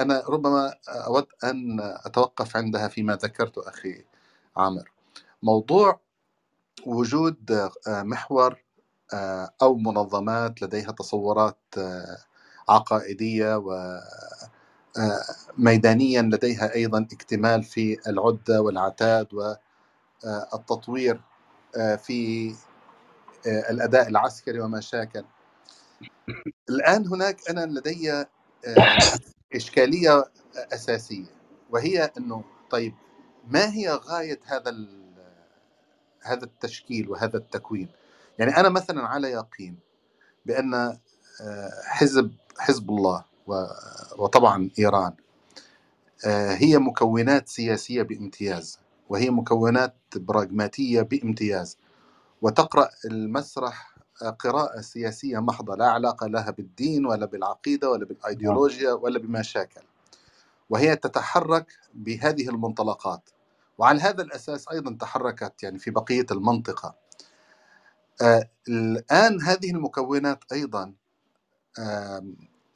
أنا ربما أود أن أتوقف عندها فيما ذكرته أخي عامر. موضوع وجود آه، محور آه، أو منظمات لديها تصورات عقائدية و آه، ميدانيا لديها أيضا اكتمال في العدة والعتاد والتطوير آه، في آه، الأداء العسكري وما شاكل. الآن هناك أنا لدي إشكالية أساسية وهي أنه طيب ما هي غاية هذا هذا التشكيل وهذا التكوين؟ يعني أنا مثلا على يقين آه، حزب حزب الله وطبعا إيران. آه، هي مكونات سياسية بامتياز وهي مكونات براغماتية بامتياز. وتقرأ المسرح آه، قراءة سياسية محضة لا علاقة لها بالدين ولا بالعقيدة ولا بالأيديولوجيا ولا بما شاكل وهي تتحرك بهذه المنطلقات. وعلى هذا الأساس أيضا تحركت يعني في بقية المنطقة. آه، الآن هذه المكونات أيضا آم،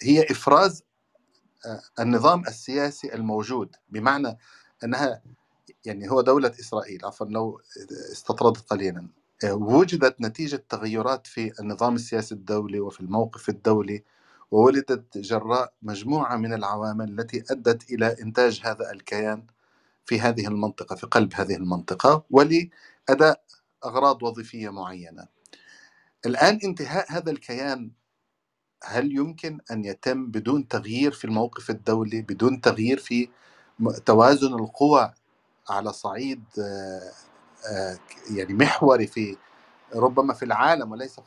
هي إفراز آه، النظام السياسي الموجود بمعنى أنها يعني هو دولة إسرائيل عفوا لو استطردت قليلا. آه، وجدت نتيجة تغيرات في النظام السياسي الدولي وفي الموقف الدولي وولدت جراء مجموعة من العوامل التي أدت إلى إنتاج هذا الكيان في هذه المنطقة في قلب هذه المنطقة ولأداء أغراض وظيفية معينة. الآن انتهاء هذا الكيان هل يمكن أن يتم بدون تغيير في الموقف الدولي بدون تغيير في توازن القوى على صعيد آه، آه، يعني محوري في ربما في العالم وليس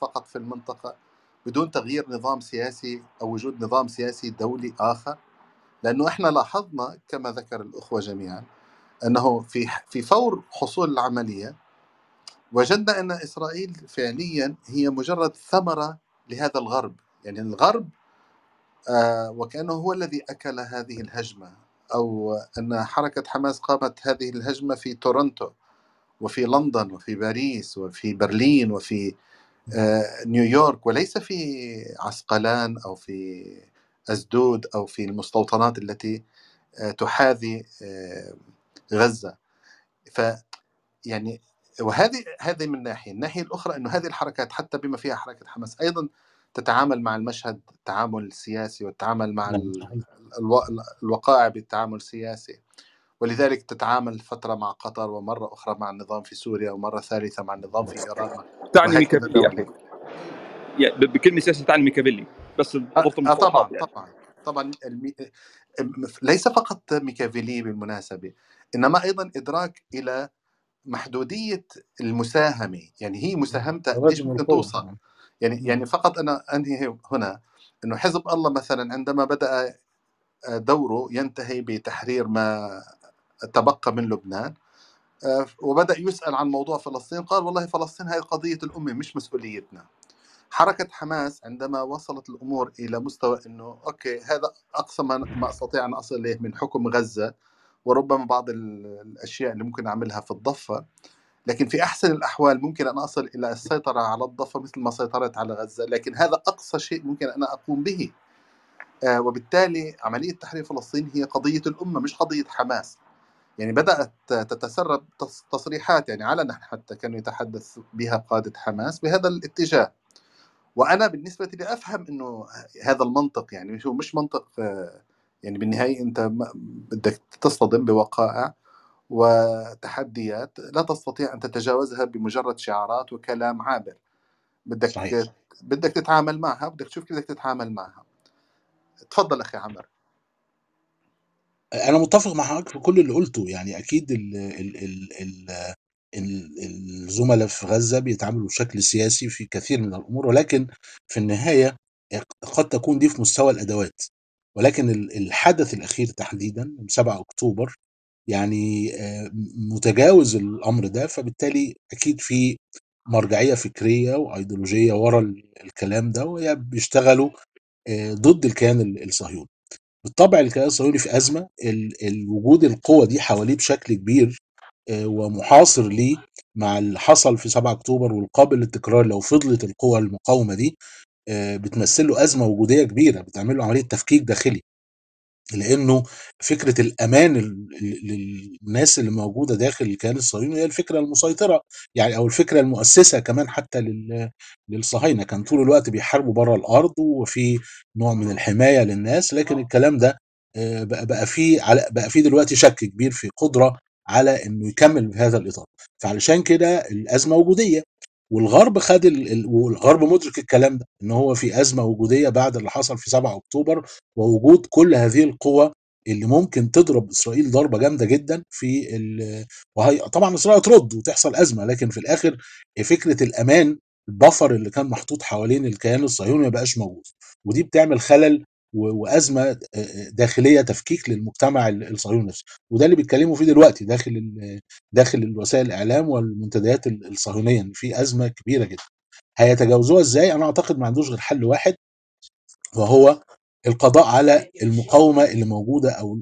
فقط في المنطقة بدون تغيير نظام سياسي أو وجود نظام سياسي دولي آخر؟ لأنه إحنا لاحظنا كما ذكر الأخوة جميعا أنه في في فور حصول العملية وجدنا أن إسرائيل فعليا هي مجرد ثمرة لهذا الغرب. يعني الغرب آه، وكأنه هو الذي أكل هذه الهجمة أو أن حركة حماس قامت هذه الهجمة في تورونتو وفي لندن وفي باريس وفي برلين وفي آه، نيويورك وليس في عسقلان أو في ازدود أو في المستوطنات التي آه، تحاذي غزة. ف يعني وهذه هذه من ناحية، الناحية الأخرى إنه هذه الحركات حتى بما فيها حركة حماس أيضا تتعامل مع المشهد تعامل سياسي والتعامل مع نعم الوقائع بالتعامل السياسي. ولذلك تتعامل فترة مع قطر ومرة أخرى مع النظام في سوريا ومرة ثالثة مع النظام في إيران [laughs] تعني ميكافيلي يا دوليا أخي يعني ب- بكلمة سياسه تعني ميكافيلي بس آه آه، طبعا يعني. طبعا طبعا. المي... ليس فقط ميكافيلي بالمناسبة إنما أيضا إدراك إلى محدودية المساهمة. يعني هي مساهمتها قديش ممكن توصل؟ يعني. يعني فقط أنا أنهي هنا إنه حزب الله مثلا عندما بدأ دوره ينتهي بتحرير ما تبقى من لبنان آه، وبدأ يسأل عن موضوع فلسطين قال والله فلسطين هي قضية الأمة مش مسؤوليتنا. حركة حماس عندما وصلت الأمور إلى مستوى أنه أوكي هذا أقصى ما ما أستطيع أن أصل إليه من حكم غزة وربما بعض ال- الأشياء اللي ممكن أعملها في الضفة لكن في أحسن الأحوال ممكن أن أصل إلى السيطرة على الضفة مثل ما سيطرت على غزة لكن هذا أقصى شيء ممكن أنا أقوم به. آه، وبالتالي عملية تحرير فلسطين هي قضية الأمة مش قضية حماس. يعني بدأت تتسرب تص- تصريحات يعني علنا حتى كانوا يتحدث بها قادة حماس بهذا الاتجاه. وأنا بالنسبة لي أفهم أنه هذا المنطق يعني هو مش منطق آه، يعني بالنهاية أنت بدك تصطدم بوقائع وتحديات لا تستطيع أن تتجاوزها بمجرد شعارات وكلام عابر. بدك صحيح. بدك تتعامل معها بدك تشوف كيف بدك تتعامل معها. تفضل أخي عمر. أنا متفق مع حضرتك في كل اللي قلته يعني أكيد ال ال ال ال ال- الزملاء في غزة بيتعاملوا بشكل سياسي في كثير من الأمور ولكن في النهاية قد تكون دي في مستوى الأدوات. ولكن ال- الحدث الأخير تحديدا يوم 7 أكتوبر يعني آه، متجاوز الأمر ده فبالتالي أكيد في مرجعية فكرية وأيديولوجية ورا ال- الكلام ده وهي بيشتغلوا آه، ضد الكيان ال- الصهيوني. بالطبع الكيان الصهيوني في ال- الوجود القوة دي حواليه بشكل كبير آه، ومحاصر ليه مع اللي حصل في 7 أكتوبر والقابل للتكرار لو فضلت القوى المقاومة دي. بتمثل له أزمة وجودية كبيرة بتعمل له عملية تفكيك داخلي. لأنه فكرة الأمان ال- ال- للناس اللي موجودة داخل الكيان الصهيوني هي الفكرة المسيطرة يعني أو الفكرة المؤسسة كمان حتى لل- للصهاينة. كان طول الوقت بيحاربوا بره الأرض وفي نوع من الحماية للناس لكن الكلام ده آه، بقى بقى فيه على بقى فيه دلوقتي شك كبير في قدرة على إنه يكمل بهذا الإطار. فعلشان كده الأزمة وجودية. والغرب خد ال... ال- والغرب مدرك الكلام ده إن هو في أزمة وجودية بعد اللي حصل في 7 أكتوبر ووجود كل هذه القوى اللي ممكن تضرب إسرائيل ضربة جامدة جدا في ال... وهي طبعا إسرائيل ترد وتحصل أزمة لكن في الآخر فكرة الأمان البفر اللي كان محطوط حوالين الكيان الصهيوني ما بقاش موجود ودي بتعمل خلل وأزمة داخلية تفكيك للمجتمع ال- الصهيوني نفسه. وده اللي بيتكلموا فيه دلوقتي داخل داخل الوسائل الإعلام والمنتديات ال- الصهيونية إن في أزمة كبيرة جدا. هيتجاوزوها إزاي؟ أنا أعتقد ما عندوش غير حل واحد وهو القضاء على أيوة. المقاومة اللي موجودة أو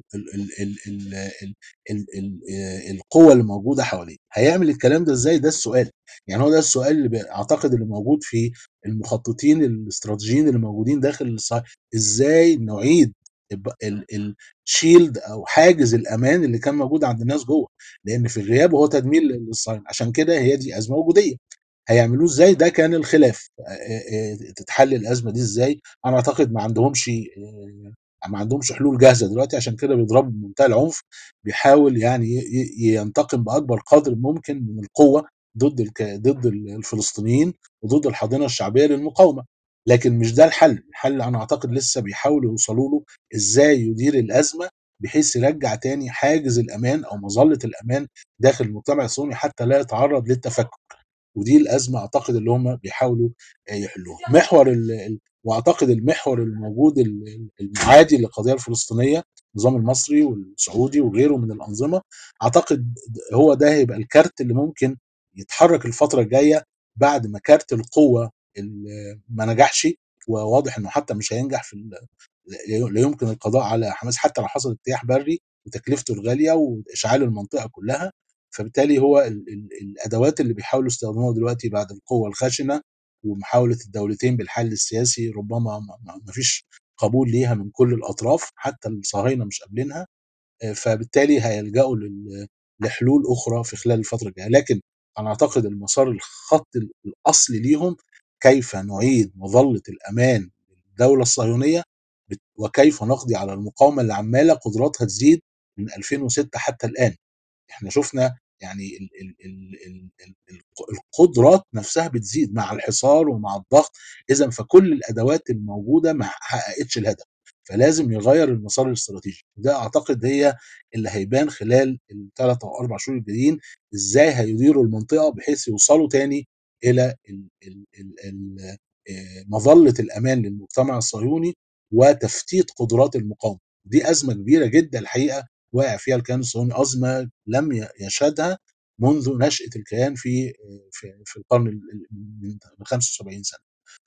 القوى اللي موجودة حواليه. هيعمل الكلام ده إزاي؟ ده السؤال. يعني هو ده السؤال اللي أعتقد اللي موجود في المخططين الاستراتيجيين اللي موجودين داخل الصحيح. إزاي نعيد الشيلد أو حاجز الأمان اللي كان موجود عند الناس جوه. لأن في الغياب هو تدمير للصين عشان كده هي دي أزمة وجودية. هيعملوه إزاي؟ ده كان الخلاف. تتحل الأزمة دي إزاي؟ أنا أعتقد ما عندهمش ما عندهمش حلول جاهزة دلوقتي عشان كده بيضربوا بمنتهى العنف بيحاول يعني ينتقم بأكبر قدر ممكن من القوة ضد. ضد الفلسطينيين وضد الحاضنه الشعبية للمقاومة. لكن مش ده الحل. الحل أنا أعتقد لسه بيحاولوا يوصلوا له إزاي يدير الأزمة بحيث يرجع تاني حاجز الأمان أو مظلة الأمان داخل المجتمع الصهيوني حتى لا يتعرض للتفكك. ودي الأزمة أعتقد اللي هم بيحاولوا آه، يحلوها. محور وأعتقد المحور الموجود ال- المعادي للقضية الفلسطينية النظام المصري والسعودي وغيره من الأنظمة أعتقد هو ده هيبقى الكارت اللي ممكن يتحرك الفترة الجاية بعد ما كارت القوة اللي ما نجحش وواضح إنه حتى مش هينجح في لا يمكن القضاء على حماس حتى لو حصل اجتياح بري وتكلفته الغالية وإشعال المنطقة كلها. فبالتالي هو ال ال الأدوات اللي بيحاولوا يستخدموها دلوقتي بعد القوة الخشنة ومحاولة الدولتين بالحل السياسي ربما ما- فيش قبول ليها من كل الأطراف حتى الصهاينة مش قابلينها آه، فبالتالي هيلجأوا لحلول أخرى في خلال الفترة الجاية. لكن أنا أعتقد المسار الخط الأصلي ليهم كيف نعيد مظلة الأمان للدولة الصهيونية وكيف نقضي على المقاومة اللي عمالة قدراتها تزيد من 2006 حتى الآن. إحنا شفنا يعني ال ال ال ال ال ال- القدرات نفسها بتزيد مع الحصار ومع الضغط اذا فكل الأدوات الموجودة ما حققتش الهدف فلازم يغير المسار الاستراتيجي. ده أعتقد هي اللي هيبان خلال الثلاث أو أربع شهور الجايين إزاي هيديروا المنطقة بحيث يوصلوا تاني إلى ال ال ال ال مظلة الأمان للمجتمع الصهيوني وتفتيت قدرات المقاومة. دي أزمة كبيرة جدا الحقيقة واقع فيها الكيان الصهيوني ازمه لم يشهدها منذ نشأة الكيان في في, في القرن ال- ال- من من 75 سنة.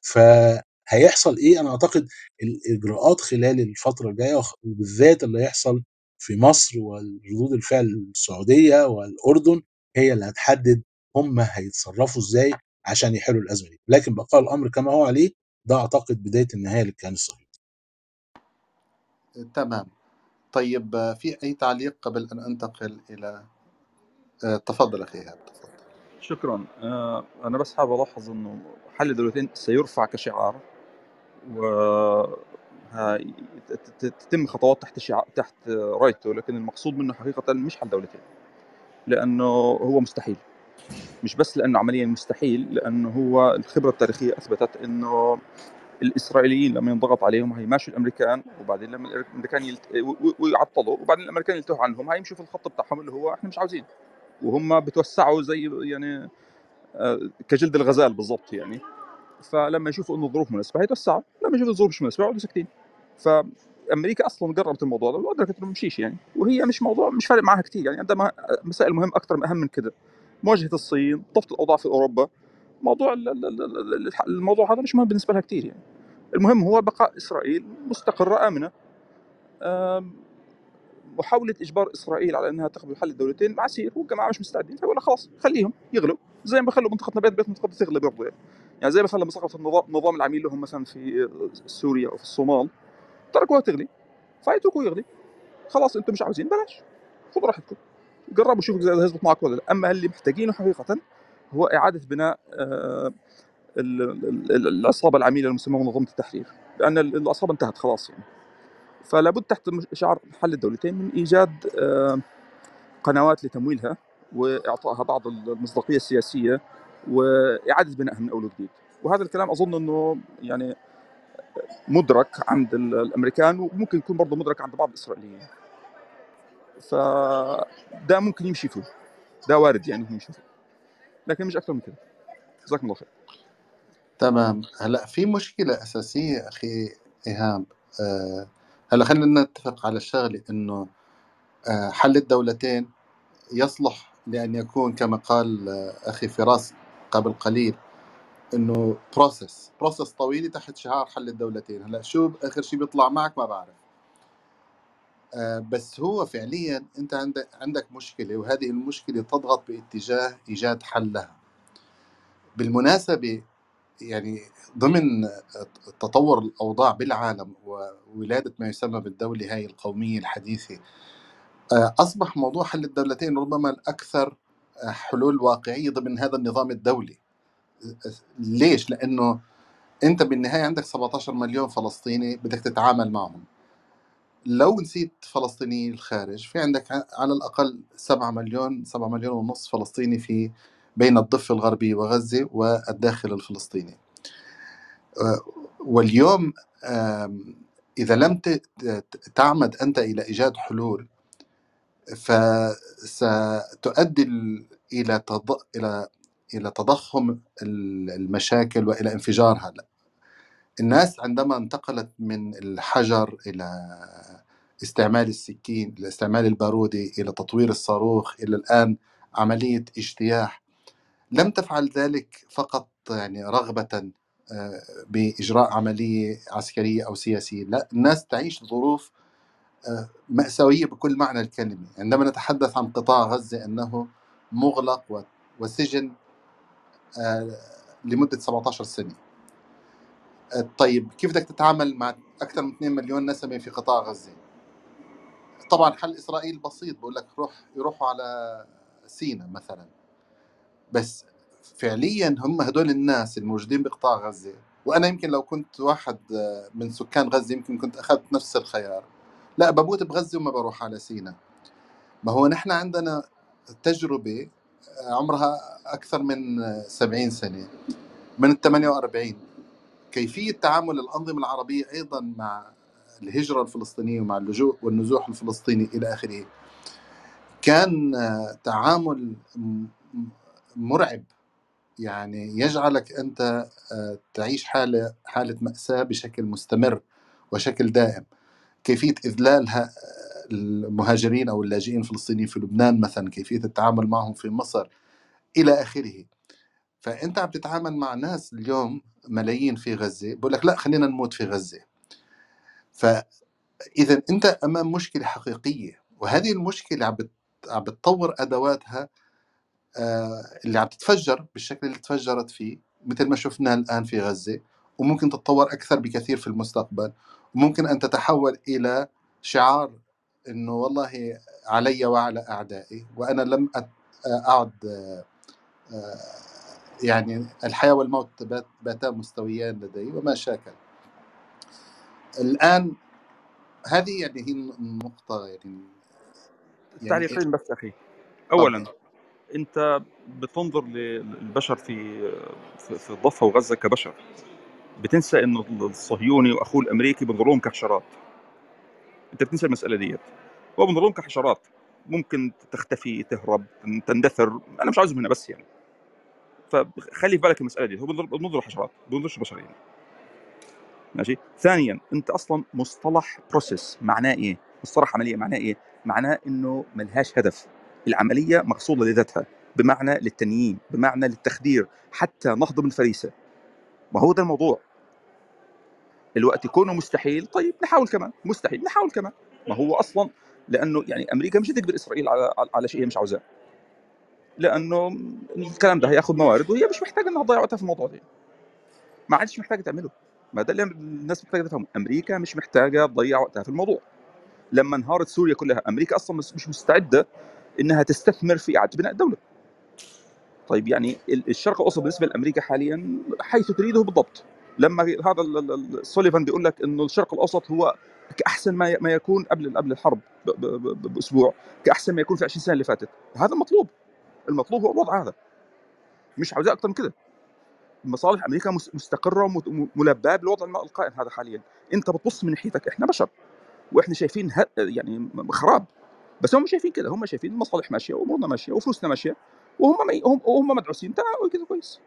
فهيحصل إيه؟ أنا أعتقد الإجراءات خلال الفترة الجاية وخ- وبالذات اللي هيحصل في مصر وردود الفعل السعودية والأردن هي اللي هتحدد هم هيتصرفوا إزاي عشان يحلوا الأزمة دي. لكن بقاء الأمر كما هو عليه ده أعتقد بداية النهاية للكيان الصهيوني. تمام. طيب آه، في أي تعليق قبل أن أنتقل إلى آه، تفضل أخي تفضل. شكرا. آه، أنا بس حابب ألاحظ إنه حل الدولتين سيرفع كشعار و تتم خطوات تحت شعار تحت رايته لكن المقصود منه حقيقة مش حل دولتين لأنه هو مستحيل. مش بس لأنه عمليا مستحيل لأنه هو الخبرة التاريخية أثبتت إنه الإسرائيليين لما ينضغط عليهم هيماشوا الأمريكان وبعدين لما الأمريكان يلت... ويعطلوا وبعدين الأمريكان يلتهوا عنهم هيمشوا في الخط بتاعهم اللي هو إحنا مش عاوزين وهم بتوسعوا زي يعني آه، كجلد الغزال بالضبط يعني. فلما يشوفوا إنه الظروف مناسبة هيتوسعوا لما يشوفوا الظروف مش مناسبة يقعدوا ساكتين. فأمريكا أصلا قربت الموضوع ده وأدركت إنه مشيش يعني وهي مش موضوع مش فارق معها كثير يعني عندها مسائل مهم أكثر من أهم من كده. مواجهة الصين ضبط الأوضاع في أوروبا موضوع الموضوع هذا مش مهم بالنسبة لها كثير يعني. المهم هو بقاء إسرائيل مستقره امنه آم، محاولة إجبار إسرائيل على أنها تقبل حل الدولتين عسير والجماعة مش مستعدين فيقول خلاص خليهم يغلوا زي ما خلوا منطقتنا بيت بيت منطقة تغلى برضه يعني. يعني زي مثلا لما سقط النظام العميل لهم مثلا في سوريا أو في الصومال تركوها تغلي فيتركوا يغلي. خلاص أنتم مش عاوزين بلاش. خذوا راحتكم. جربوا شوفوا إذا هيزبط معك ولا لا. أما اللي محتاجينه حقيقة هو إعادة بناء ال- ال- ال- العصابة العميلة المسمى منظمة التحرير لأن ال- العصابة انتهت خلاص يعني. فلا بد تحت شعار حل الدولتين من إيجاد قنوات لتمويلها وإعطائها بعض المصداقية السياسية وإعادة بنائها من أول وجديد. وهذا الكلام أظن إنه يعني مدرك عند ال- الأمريكان وممكن يكون برضه مدرك عند بعض الإسرائيليين. فده ممكن يمشي فيه. ده وارد يعني يمشي فيه. لكن مش أكثر من كده. جزاكم الله خير. تمام. هلأ في مشكلة أساسية أخي إيهاب آه، هلأ خلينا نتفق على الشغلة إنه آه، حل الدولتين يصلح لأن يكون كما قال آه، أخي فراس قبل قليل إنه process process طويلة تحت شعار حل الدولتين. هلأ شو آخر شيء بيطلع معك ما بعرف. آه، بس هو فعليا أنت عندك عندك مشكلة وهذه المشكلة تضغط باتجاه إيجاد حل لها بالمناسبة يعني ضمن تطور الأوضاع بالعالم وولادة ما يسمى بالدولة هاي القومية الحديثة آه، أصبح موضوع حل الدولتين ربما الأكثر آه، حلول واقعية ضمن هذا النظام الدولي ليش؟ لأنه أنت بالنهاية عندك 17 مليون فلسطيني بدك تتعامل معهم لو نسيت فلسطيني الخارج في عندك على الأقل 7 مليون 7 مليون ونص فلسطيني في بين الضفة الغربية وغزة والداخل الفلسطيني آه، واليوم إذا لم تعمد أنت إلى إيجاد حلول فستؤدي إلى. إلى إلى تضخم ال- المشاكل وإلى انفجارها الناس عندما انتقلت من الحجر إلى استعمال السكين إلى استعمال البارودة إلى تطوير الصاروخ إلى الآن عملية اجتياح لم تفعل ذلك فقط يعني رغبة آه، بإجراء عملية عسكرية أو سياسية لا الناس تعيش ظروف آه، مأساوية بكل معنى الكلمة. عندما نتحدث عن قطاع غزة أنه مغلق وسجن آه، لمدة 17 سنة. طيب كيف بدك تتعامل مع أكثر من 2 مليون نسمة في قطاع غزة؟ طبعا حل إسرائيل بسيط بقول لك روح يروحوا على سينا مثلا. بس فعليا هم هدول الناس الموجودين بقطاع غزة. وأنا يمكن لو كنت واحد آه، من سكان غزة يمكن كنت أخذت نفس الخيار. لا بموت بغزة وما بروح على سينا. ما هو نحن عندنا تجربة آه، عمرها أكثر من آه، 70 سنة. من ال 48 كيفية تعامل الأنظمة العربية أيضا مع الهجرة الفلسطينية ومع اللجوء والنزوح الفلسطيني إلى آخره. كان آه، تعامل مرعب. يعني يجعلك أنت آه، تعيش حالة حالة مأساة بشكل مستمر وشكل دائم. كيفية إذلال ه- المهاجرين أو اللاجئين الفلسطينيين في لبنان مثلا كيفية التعامل معهم في مصر إلى آخره. فأنت عم تتعامل مع ناس اليوم ملايين في غزة. بقول لك لا خلينا نموت في غزة. فإذا أنت أمام مشكلة حقيقية وهذه المشكلة عم عم بتطور أدواتها آه، اللي عم تتفجر بالشكل اللي تفجرت فيه مثل ما شفنا الآن في غزة وممكن تتطور أكثر بكثير في المستقبل. وممكن أن تتحول إلى شعار إنه والله علي وعلى أعدائي وأنا لم أعد آه، يعني الحياة والموت بات- باتا مستويان لدي وما شاكل. الآن هذه يعني هي النقطة يعني يعني تعليقين بس أخي. اولا تفضل انت بتنظر للبشر في في الضفه وغزة كبشر. بتنسى انه الصهيوني واخوه الامريكي بنظر لهم كحشرات. انت بتنسى المسألة ديت. هو بنظر لهم كحشرات. ممكن تختفي تهرب تندثر. أنا مش عاوزهم هنا بس يعني. فخلي في بالك المسألة دي هو بنظر حشرات بنظرش بشر يعني. ماشي؟ ثانيا انت أصلا مصطلح بروسيس معناه إيه؟ مصطلح عملية معناه إيه؟ معناه إنه ملهاش هدف. العملية مقصودة لذاتها بمعنى للتنييم بمعنى للتخدير حتى نهضم الفريسه ما هو ده الموضوع. الوقت يكون مستحيل طيب نحاول كمان مستحيل نحاول كمان. ما هو أصلا لأنه يعني أمريكا مش تجبر إسرائيل على على- شيء هي مش عاوزاه. لأنه الكلام ده هياخذ موارد وهي مش محتاجة إنها تضيع وقتها في الموضوع ده ما عادش محتاجة تعمله. ما ده اللي الناس محتاجة تفهمه. أمريكا مش محتاجة تضيع وقتها في الموضوع. لما انهارت سوريا كلها أمريكا أصلا مش مستعدة إنها تستثمر في إعادة بناء الدولة طيب يعني ال- الشرق الأوسط بالنسبة لأمريكا حاليا حيث تريده بالضبط. لما هذا سوليفان بيقول لك إنه الشرق الأوسط هو كأحسن ما ما يكون قبل قبل الحرب بأسبوع كأحسن ما يكون في 20 سنة اللي فاتت. هذا المطلوب. المطلوب هو الوضع هذا. مش عاوزاه أكثر من كده. مصالح أمريكا مس- مستقرة وملباه بالوضع القائم هذا حاليا. أنت بتبص من ناحيتك إحنا بشر وإحنا شايفين يعني خراب. بس هم شايفين كده هم شايفين المصالح ماشية وأمورنا ماشية وفلوسنا ماشية وهم مي... هم وهم مدعوسين تمام كده كويس.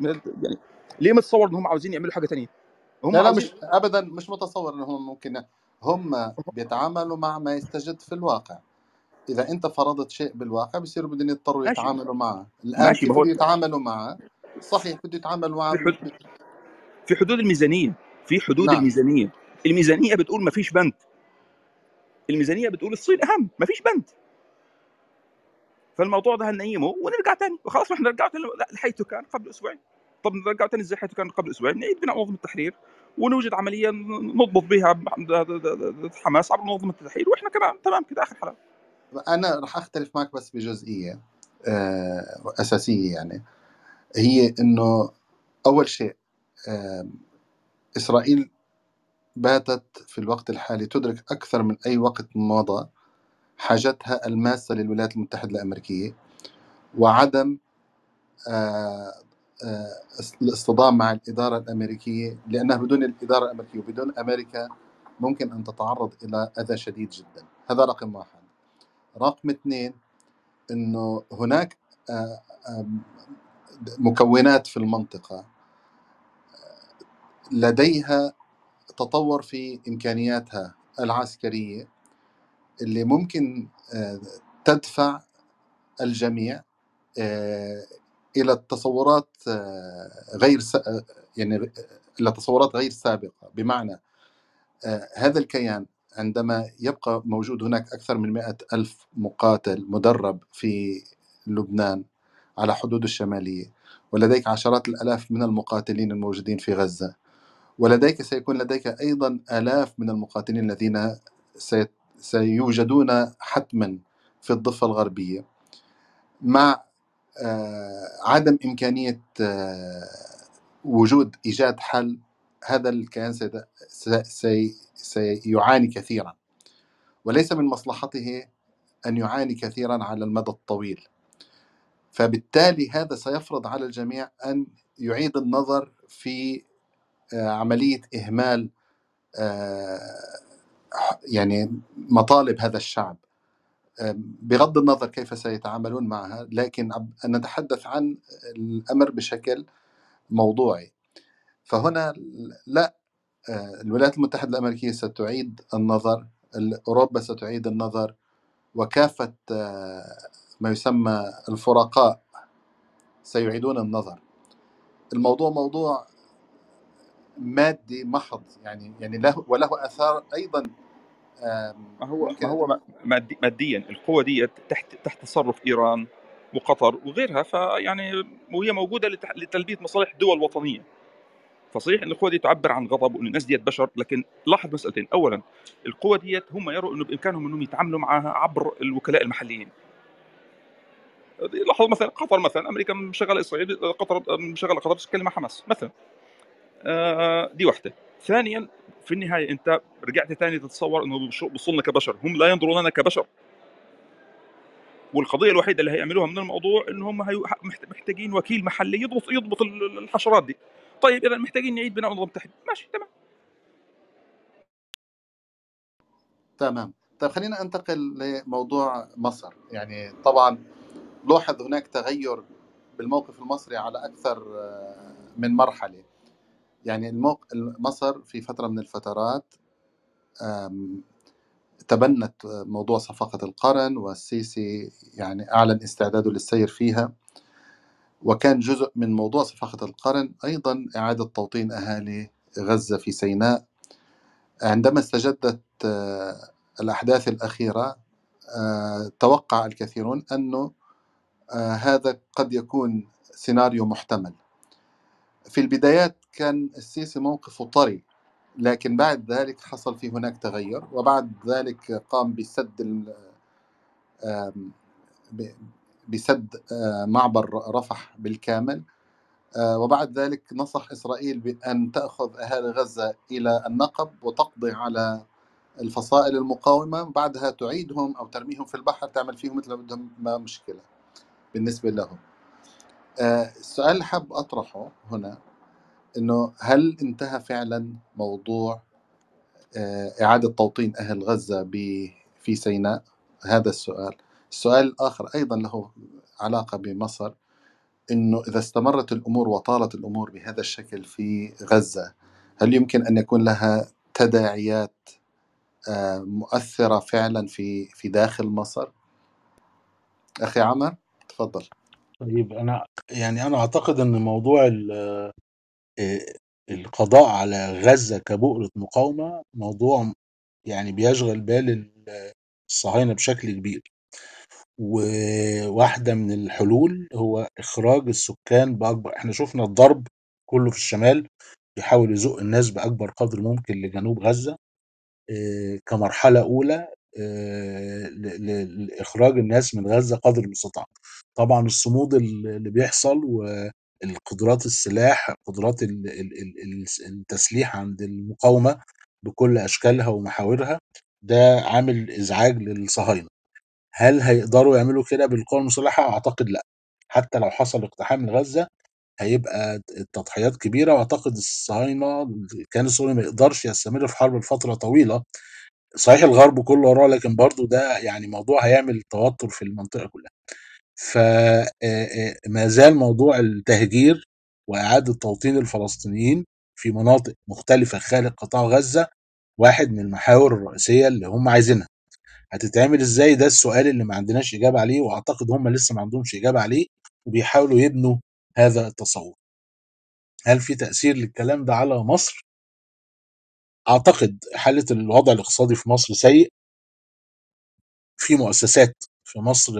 يعني ليه متصور إن هم عاوزين يعملوا حاجة تانية؟ هم لا لا عاوزين مش ابدا مش متصور انهم ممكن هم بيتعاملوا مع ما يستجد في الواقع. إذا أنت فرضت شيء بالواقع بصيروا بدهم يضطروا يتعاملوا معه. الآن ماشي كيف ما هو بده يتعاملوا معه؟ صحيح بده يتعاملوا معه في. ب... في حدود الميزانية في حدود نعم. الميزانية. الميزانية بتقول ما فيش بند الميزانية بتقول الصين أهم ما فيش بند. فالموضوع ده هننيمه ونرجع تاني. وخلاص إحنا نرجع تاني لا، حيث كان قبل أسبوعين. طب نرجع تاني إزاي حيث كان قبل أسبوعين؟ نعيد بناء منظمة التحرير ونوجد عملية نضبط بها حماس عبر منظمة التحرير. وإحنا كمان تمام كده آخر حلقة. أنا رح أختلف معك بس بجزئية آه، أساسية يعني. هي إنه أول شيء إسرائيل باتت في الوقت الحالي تدرك أكثر من أي وقت مضى حاجتها الماسة للولايات المتحدة الأمريكية وعدم آه، آه، الاصطدام مع الإدارة الأمريكية لأنها بدون الإدارة الأمريكية وبدون أمريكا ممكن أن تتعرض إلى أذى شديد جدا. هذا رقم واحد. رقم اثنين أنه هناك آه، مكونات في المنطقة لديها تطور في إمكانياتها العسكرية اللي ممكن آه، تدفع الجميع آه، إلى التصورات آه، غير يعني إلى تصورات غير سابقة. بمعنى هذا الكيان عندما يبقى موجود هناك أكثر من مئة ألف مقاتل مدرب في لبنان على حدود الشمالية ولديك عشرات الألاف من المقاتلين الموجودين في غزة. ولديك سيكون لديك أيضا آلاف من المقاتلين الذين سي- سيوجدون حتما في الضفة الغربية. مع آه، عدم إمكانية آه، وجود إيجاد حل هذا الكيان سيعاني كثيرا. وليس من مصلحته أن يعاني كثيرا على المدى الطويل. فبالتالي هذا سيفرض على الجميع أن يعيد النظر في آه، عملية إهمال آه، يعني مطالب هذا الشعب. بغض النظر كيف سيتعاملون معها لكن نتحدث عن الأمر بشكل موضوعي. فهنا لا آه، الولايات المتحدة الأمريكية ستعيد النظر ال- أوروبا ستعيد النظر وكافة آه، ما يسمى الفرقاء سيعيدون النظر. الموضوع موضوع مادي محض يعني يعني له وله آثار أيضا آم، ما هو ما هو مادي ماديا القوة دي تحت تحت تصرف إيران وقطر وغيرها فيعني وهي موجودة لتح- لتلبية مصالح دول وطنية. فصحيح إن القوة دي تعبر عن غضب وإن الناس ديت بشر لكن لاحظ مسألتين. اولا القوة ديت هم يروا إنه بإمكانهم إنهم يتعاملوا معها عبر الوكلاء المحليين. لاحظ مثلا قطر مثلا أمريكا مشغلة إسرائيل قطر مشغلة قطر تتكلم مع حماس مثلا. دي واحدة. ثانيا في النهاية أنت رجعت ثاني تتصور إنه بصوا كبشر. هم لا ينظرون لنا كبشر. والقضية الوحيدة اللي هيعملوها من الموضوع إن هم محتاجين وكيل محلي يضبط يضبط ال- الحشرات دي. طيب اذا محتاجين نعيد بناء النظام المتحد ماشي تمام. تمام. طيب خلينا انتقل لموضوع مصر. يعني طبعا لوحظ هناك تغير بالموقف المصري على أكثر آه، من مرحلة. يعني الموق... مصر في فترة من الفترات تبنت موضوع صفقه القرن والسيسي يعني أعلن استعداده للسير فيها وكان جزء من موضوع صفقه القرن أيضا إعادة توطين أهالي غزة في سيناء. عندما استجدت آه، الأحداث الأخيرة آه، توقع الكثيرون أنه آه، هذا قد يكون سيناريو محتمل. في البدايات كان السيسي موقفه طري لكن بعد ذلك حصل في هناك تغير وبعد ذلك قام بسد بسد معبر رفح بالكامل وبعد ذلك نصح إسرائيل بأن تأخذ أهالي غزة إلى النقب وتقضي على الفصائل المقاومة بعدها تعيدهم أو ترميهم في البحر تعمل فيهم مثل ما بدهم ما مشكلة بالنسبة لهم. السؤال اللي حاب أطرحه هنا إنه هل انتهى فعلا موضوع آه، إعادة توطين أهل غزة ب- في سيناء؟ هذا السؤال. السؤال الآخر أيضا له علاقة بمصر إنه إذا استمرت الأمور وطالت الأمور بهذا الشكل في غزة هل يمكن أن يكون لها تداعيات آه، مؤثرة فعلا في في داخل مصر؟ أخي عمر تفضل. طيب أنا يعني أنا أعتقد إن موضوع ال- القضاء على غزة كبؤرة مقاومة موضوع يعني بيشغل بال ال- الصهاينة بشكل كبير. وواحدة من الحلول هو إخراج السكان بأكبر إحنا شفنا الضرب كله في الشمال بيحاول يزق الناس بأكبر قدر ممكن لجنوب غزة كمرحلة أولى لإخراج الناس من غزة قدر المستطاع. طبعا الصمود ال- اللي بيحصل والقدرات السلاح قدرات ال- ال- ال- ال- التسليح عند المقاومة بكل أشكالها ومحاورها ده عامل إزعاج للصهاينة. هل هيقدروا يعملوا كده بالقوى المسلحة؟ أعتقد لأ. حتى لو حصل اقتحام لغزة هيبقى التضحيات كبيرة وأعتقد الصهاينة كان الصهيوني ما يقدرش يستمر في حرب لفترة طويلة. صحيح الغرب كله وراه لكن برضو ده يعني موضوع هيعمل توتر في المنطقة كلها. فما زال موضوع التهجير وإعادة توطين الفلسطينيين في مناطق مختلفة خارج قطاع غزة واحد من المحاور الرئيسية اللي هم عايزينها. هتتعمل إزاي؟ ده السؤال اللي ما عندناش إجابة عليه وأعتقد هم لسه ما عندهمش إجابة عليه وبيحاولوا يبنوا هذا التصور. هل في تأثير للكلام ده على مصر؟ أعتقد حالة الوضع الاقتصادي في مصر سيء. في مؤسسات في مصر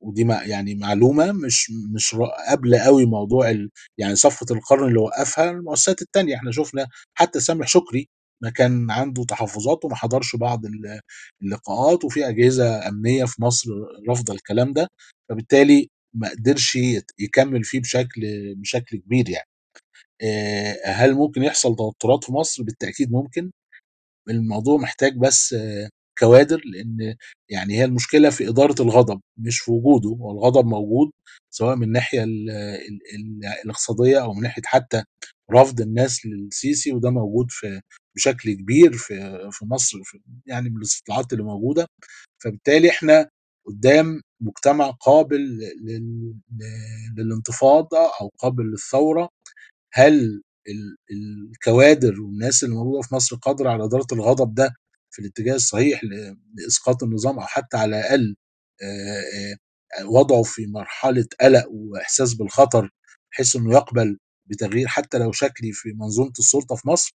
ودي يعني معلومة مش مش قبل قوي موضوع ال يعني صفقة القرن اللي وقفها المؤسسات التانية. إحنا شفنا حتى سامح شكري ما كان عنده تحفظات وما حضرش بعض ال- اللقاءات وفي أجهزة أمنية في مصر رافضة الكلام ده. فبالتالي ما قدرش يكمل فيه بشكل بشكل كبير يعني. هل ممكن يحصل توترات في مصر؟ بالتأكيد ممكن. الموضوع محتاج بس كوادر لأن يعني هي المشكلة في إدارة الغضب مش في وجوده هو الغضب موجود سواء من الناحيه ال- ال- ال- الاقتصادية أو من ناحية حتى رفض الناس للسيسي وده موجود في بشكل كبير في في مصر في يعني من الاستطلاعات اللي موجودة. فبالتالي إحنا قدام مجتمع قابل لل- لل- للانتفاضة أو قابل للثورة. هل ال- الكوادر والناس اللي موجودة في مصر قادرة على إدارة الغضب ده في الاتجاه الصحيح لإسقاط النظام أو حتى على الأقل وضعه في مرحلة قلق وإحساس بالخطر بحيث إنه يقبل بتغيير حتى لو شكلي في منظومة السلطة في مصر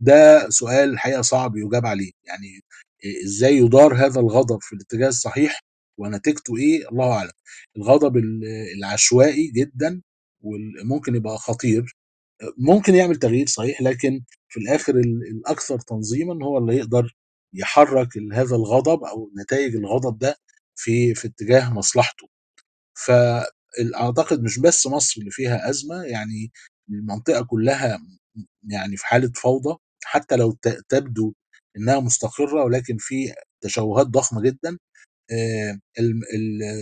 ده سؤال الحقيقة صعب يجاب عليه. يعني إزاي يدار هذا الغضب في الاتجاه الصحيح ونتيجته إيه؟ الله أعلم. الغضب ال- العشوائي جدا وممكن يبقى خطير ممكن يعمل تغيير صحيح لكن في الآخر ال- الأكثر تنظيما هو اللي يقدر يحرك هذا الغضب أو نتائج الغضب ده في في اتجاه مصلحته. فاعتقد مش بس مصر اللي فيها أزمة يعني المنطقة كلها يعني في حالة فوضى حتى لو تبدو إنها مستقرة ولكن في تشوهات ضخمة جدا آه،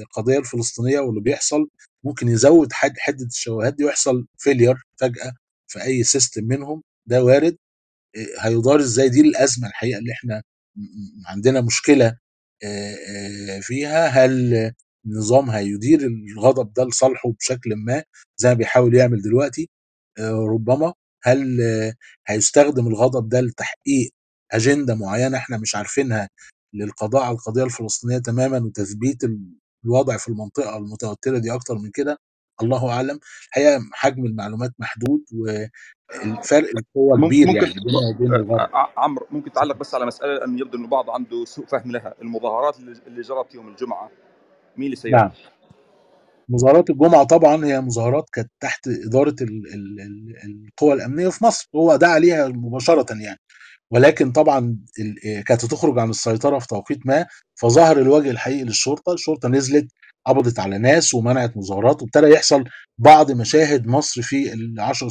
القضية الفلسطينية واللي بيحصل ممكن يزود حد حدة الشواهد دي ويحصل failure فجأة في أي system منهم ده وارد آه، هيدار إزاي دي الأزمة الحقيقة اللي إحنا عندنا مشكلة فيها هل النظام هيدير الغضب ده لصالحه بشكل ما زي ما بيحاول يعمل دلوقتي؟ ربما هل هيستخدم الغضب ده لتحقيق أجندة معينة إحنا مش عارفينها للقضاء على القضية الفلسطينية تماما وتثبيت ال- الوضع في المنطقة المتوترة دي أكتر من كده؟ الله أعلم. الحقيقة حجم المعلومات محدود والفرق القوه مم- كبير ممكن يعني آه، ع- عمرو ممكن تعلق بس على مسألة لأنه يبدو إنه بعض عنده سوء فهم لها. المظاهرات اللي اللي جرت يوم الجمعة مين اللي سيرها؟ نعم. مظاهرات الجمعة طبعا هي مظاهرات كانت تحت إدارة ال- ال- ال- القوى الأمنية في مصر. هو دعا عليها مباشرة يعني. ولكن طبعا ال- كانت تخرج عن السيطرة في توقيت ما فظهر الوجه الحقيقي للشرطة. الشرطة نزلت قبضت على ناس ومنعت مظاهرات وابتدى يحصل بعض مشاهد مصر في العشر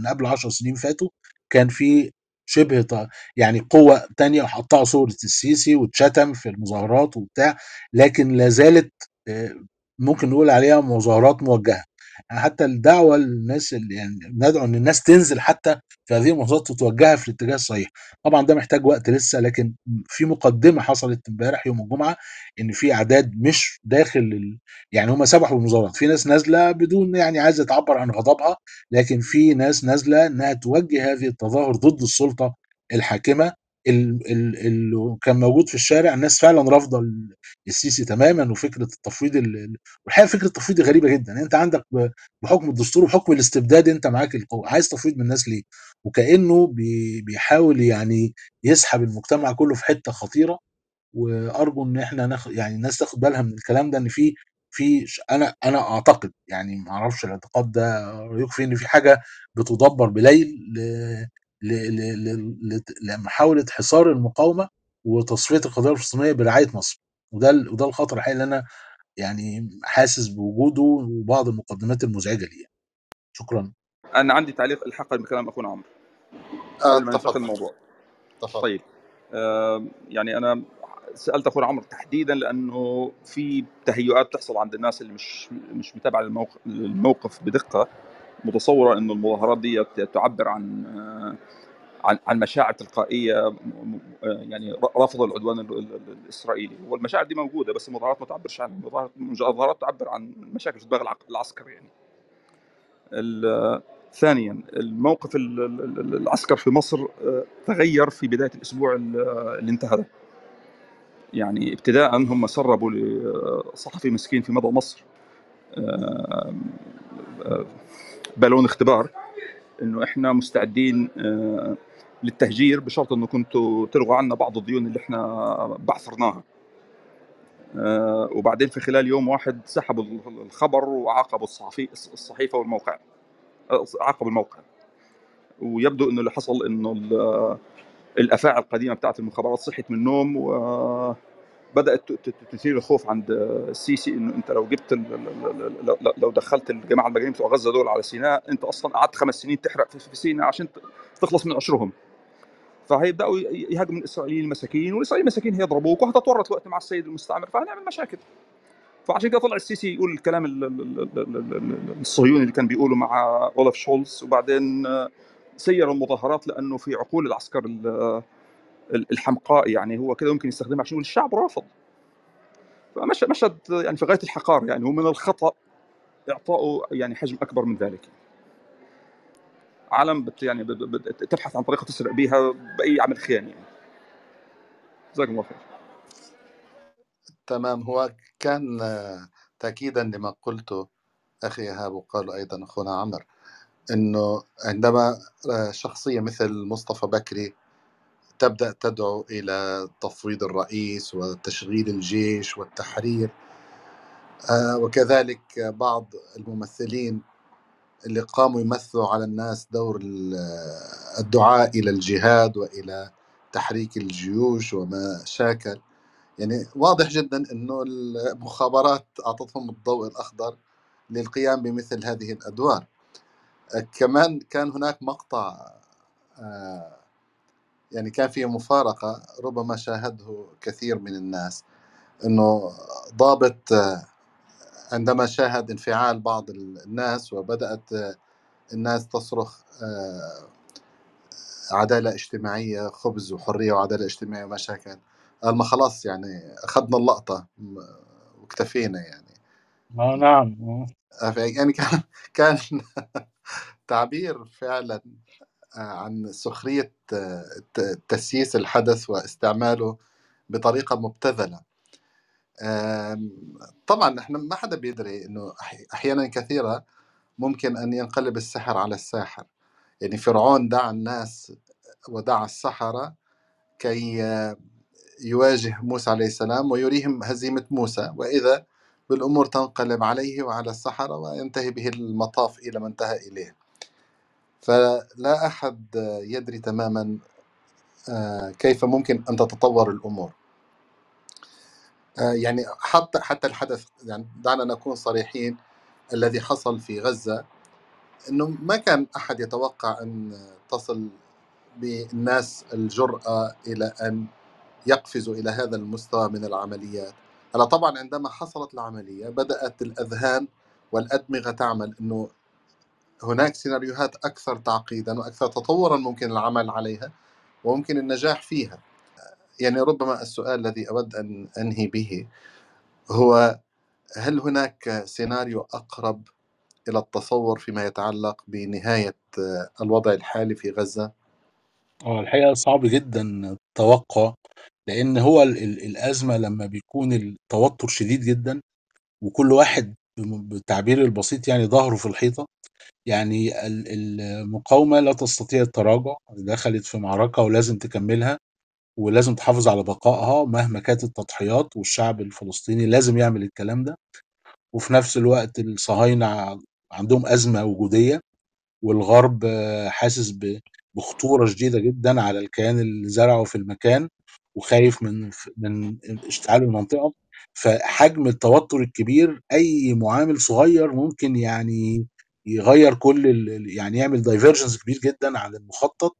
من قبل عشر سنين فاتوا كان في شبه يعني قوة تانية وحطها صورة السيسي واتشتم في المظاهرات وبتاع لكن لا زالت آه، ممكن نقول عليها مظاهرات موجهة. يعني حتى الدعوة للناس اللي يعني ندعو إن الناس تنزل حتى في هذه المظاهرات وتوجهها في الاتجاه الصحيح طبعا ده محتاج وقت لسه لكن في مقدمة حصلت امبارح يوم الجمعة إن في أعداد مش داخل. يعني هم سبحوا المظاهرات في ناس نازلة بدون يعني عايزة تعبر عن غضبها لكن في ناس نازلة إنها توجه هذه التظاهر ضد السلطة الحاكمة ال- ال- اللي كان موجود في الشارع الناس فعلا رافضة ال- السيسي تماما وفكرة التفويض ال- ال- والحقيقة فكرة التفويض دي غريبة جدا أنت عندك بحكم الدستور وحكم الاستبداد أنت معاك القوة عايز تفويض من الناس ليه؟ وكأنه بي- بيحاول يعني يسحب المجتمع كله في حتة خطيرة وأرجو إن إحنا ناخد يعني الناس تاخد بالها من الكلام ده إن في في أنا أنا أعتقد يعني ما أعرفش الاعتقاد ده رايك فيه إن في حاجة بتدبر بليل لمحاولة حصار المقاومة وتصفية القضية الفلسطينية برعاية مصر. وده وده الخطر الحقيقي اللي أنا يعني حاسس بوجوده وبعض المقدمات المزعجة ليه. شكرا. أنا عندي تعليق الحق بكلام أخونا عمرو. آه قبل ما ننتقل تفضل طيب آه يعني أنا سألت أخونا عمرو تحديدا لأنه في تهيؤات تحصل عند الناس اللي مش مش متابعة الموقف الموقف بدقة. متصورة إنه المظاهرات دي تعبر عن آه، عن عن مشاعر تلقائية آه، يعني رفض العدوان ال- ال- ال- الإسرائيلي. والمشاعر دي موجودة بس المظاهرات ما تعبرش عنها. المظاهرات تعبر عن مشاكل في دماغ العسكر يعني. ثانيا الموقف ال- ال- ال- العسكر في مصر آه، تغير في بداية الأسبوع ال- اللي انتهى ده. يعني ابتداء هم سربوا لصحفي مسكين في مدى مصر بالون اختبار إنه إحنا مستعدين آه، للتهجير بشرط إنه كنتوا تلغوا عنا بعض الديون اللي إحنا بعثرناها. آه، وبعدين في خلال يوم واحد سحبوا الخبر وعاقبوا الصحفي الصحيفة والموقع آه، عاقبوا الموقع. ويبدو إنه اللي حصل إنه ال- الأفاعي القديمة بتاعت المخابرات صحت من النوم وبدات ت- ت- تثير الخوف عند السيسي انه انت لو جبت لو- دخلت الجماعه المجانين بتوع غزه دول على سيناء انت أصلا قعدت خمس سنين تحرق في سيناء عشان تخلص من عشرهم فهيبداوا يهاجموا الاسرائيليين المساكين والاسرائيليين المساكين هيضربوك وهتتورط وقت مع السيد المستعمر فهنعمل مشاكل فعشان كده طلع السيسي يقول الكلام ال- ال- ال- ال- ال- ال- الصهيوني اللي كان بيقوله مع اولف شولز وبعدين آه، سير المظاهرات لأنه في عقول العسكر ال- ال- الحمقاء يعني هو كده ممكن يستخدمها عشان الشعب رافض. فمشهد مشهد يعني في غاية الحقاره يعني ومن الخطأ اعطائه يعني حجم أكبر من ذلك. عالم بت يعني بت- تبحث عن طريقة تسرق بها بأي عمل خياني يعني. جزاكم الله خير. تمام هو كان تأكيدا لما قلته أخي إيهاب وقال أيضا أخونا عمر أنه عندما شخصية مثل مصطفى بكري تبدأ تدعو إلى تفويض الرئيس وتشغيل الجيش والتحرير. آه، وكذلك بعض الممثلين اللي قاموا يمثلوا على الناس دور ال- الدعاء إلى الجهاد وإلى تحريك الجيوش وما شاكل. يعني واضح جدا أنه المخابرات أعطتهم الضوء الأخضر للقيام بمثل هذه الأدوار. آه، كمان كان هناك مقطع آه، يعني كان فيه مفارقة ربما شاهده كثير من الناس أنه ضابط آه، عندما شاهد انفعال بعض الناس وبدأت آه، الناس تصرخ آه، عدالة اجتماعية خبز وحرية وعدالة اجتماعية وما شاكل قال ما خلاص يعني أخذنا اللقطة واكتفينا يعني. آه نعم يعني كان [laughs] كان تعبير فعلا عن سخرية آه، تسييس الحدث واستعماله بطريقة مبتذلة. طبعا إحنا ما حدا بيدري إنه أحيانا كثيرة ممكن أن ينقلب السحر على الساحر. يعني فرعون دعا الناس ودعا السحرة كي آه، يواجه موسى عليه السلام ويريهم هزيمة موسى. وإذا بالأمور تنقلب عليه وعلى السحرة وينتهي به المطاف إلى ما انتهى إليه. فلا أحد يدري تماما آه، كيف ممكن أن تتطور الأمور آه، يعني حتى حتى الحدث يعني دعنا نكون صريحين الذي حصل في غزة إنه ما كان أحد يتوقع أن تصل بالناس الجرأة إلى أن يقفزوا إلى هذا المستوى من العمليات. هلا طبعا عندما حصلت العملية بدأت الأذهان والأدمغة تعمل إنه هناك سيناريوهات أكثر تعقيدا وأكثر تطورا ممكن العمل عليها وممكن النجاح فيها. يعني ربما السؤال الذي أود أن أنهي به هو هل هناك سيناريو أقرب إلى التصور فيما يتعلق بنهاية آه، الوضع الحالي في غزة؟ آه الحقيقة صعب جدا التوقع لأن هو ال- ال- الأزمة لما بيكون التوتر شديد جدا وكل واحد بالتعبير البسيط يعني ظهره في الحيطة يعني ال- المقاومة لا تستطيع التراجع دخلت في معركة ولازم تكملها ولازم تحافظ على بقائها مهما كانت التضحيات والشعب الفلسطيني لازم يعمل الكلام ده. وفي نفس الوقت الصهاينة عندهم أزمة وجودية والغرب حاسس بخطورة شديدة جدا على الكيان اللي زرعه في المكان وخايف من من اشتعال المنطقة. فحجم التوتر الكبير أي معامل صغير ممكن يعني يغير كل يعني يعمل دايفرجنس كبير جدا عن المخطط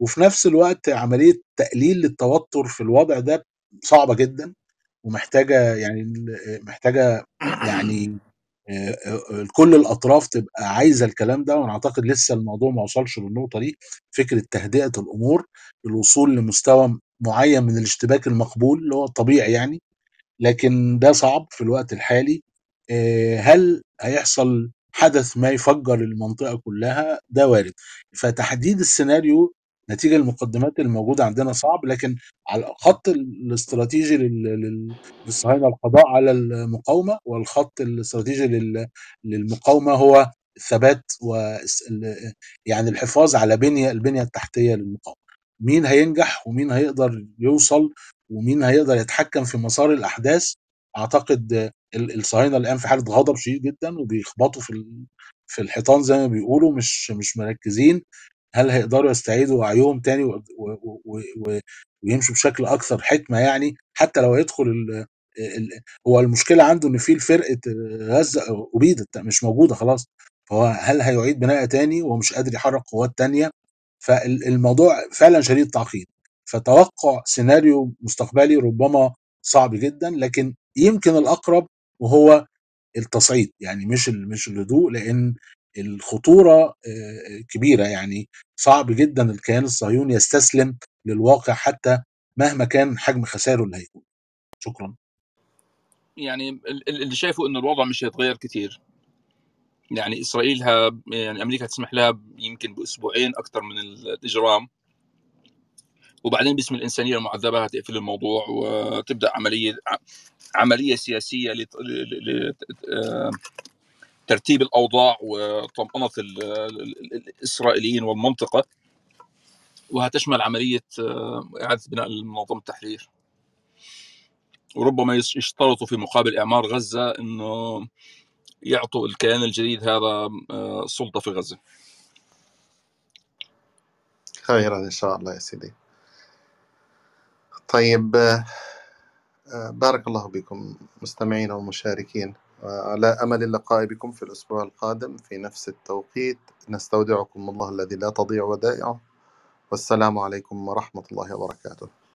وفي نفس الوقت عملية تقليل للتوتر في الوضع ده صعبة جدا ومحتاجة يعني محتاجة يعني آه، آه، كل الأطراف تبقى عايزة الكلام ده وأنا أعتقد لسه الموضوع ما وصلش للنقطة دي فكرة تهدئة الأمور الوصول لمستوى معين من الاشتباك المقبول اللي هو الطبيعي يعني لكن ده صعب في الوقت الحالي آه، هل هيحصل حدث ما يفجر المنطقة كلها ده وارد. فتحديد السيناريو نتيجة المقدمات الموجودة عندنا صعب لكن على الخط الاستراتيجي لل- لل- للصهاينة القضاء على المقاومة والخط الاستراتيجي لل- للمقاومة هو الثبات و يعني الحفاظ على بنية البنية التحتية للمقاومة. مين هينجح ومين هيقدر يوصل ومين هيقدر يتحكم في مسار الأحداث؟ أعتقد ال- الصهاينة الان في حالة غضب شديد جدا وبيخبطوا في في الحيطان زي ما بيقولوا مش مش مركزين. هل هيقدروا يستعيدوا وعيهم تاني و- و- و- و- ويمشوا بشكل أكثر حكمة يعني؟ حتى لو يدخل ال هو المشكلة عنده إن في فرقه غزة ابيدت مش موجودة خلاص. فهو هل هيعيد بناء تاني؟ ومش قادر يحرك قوات تانية. فالموضوع فعلا شديد التعقيد فتوقع سيناريو مستقبلي ربما صعب جدا لكن يمكن الأقرب وهو التصعيد يعني مش مش الهدوء لأن الخطورة كبيرة يعني صعب جدا الكيان الصهيوني يستسلم للواقع حتى مهما كان حجم خسائره اللي هيكون. شكرا. يعني ال- ال- اللي شايفه إنه الوضع مش هيتغير كتير. يعني إسرائيل ها يعني أمريكا تسمح لها يمكن بأسبوعين أكثر من الإجرام. وبعدين باسم الإنسانية المعذبة هتقفل الموضوع وتبدأ عمليه عملية سياسية لت- ل- ل- آه، الأوضاع ال- الإسرائيليين والمنطقة. وهتشمل عملية آه، إعادة بناء المنظمة التحرير. وربما يش- يشترطوا في مقابل إعمار غزة إنه يعطوا الكيان الجديد هذا آه، سلطة في غزة. خيرا إن شاء الله يا سيدي. طيب آه، بارك الله بكم مستمعين ومشاركين. آه، على أمل اللقاء بكم في الأسبوع القادم في نفس التوقيت نستودعكم الله الذي لا تضيع ودائعه. والسلام عليكم ورحمة الله وبركاته.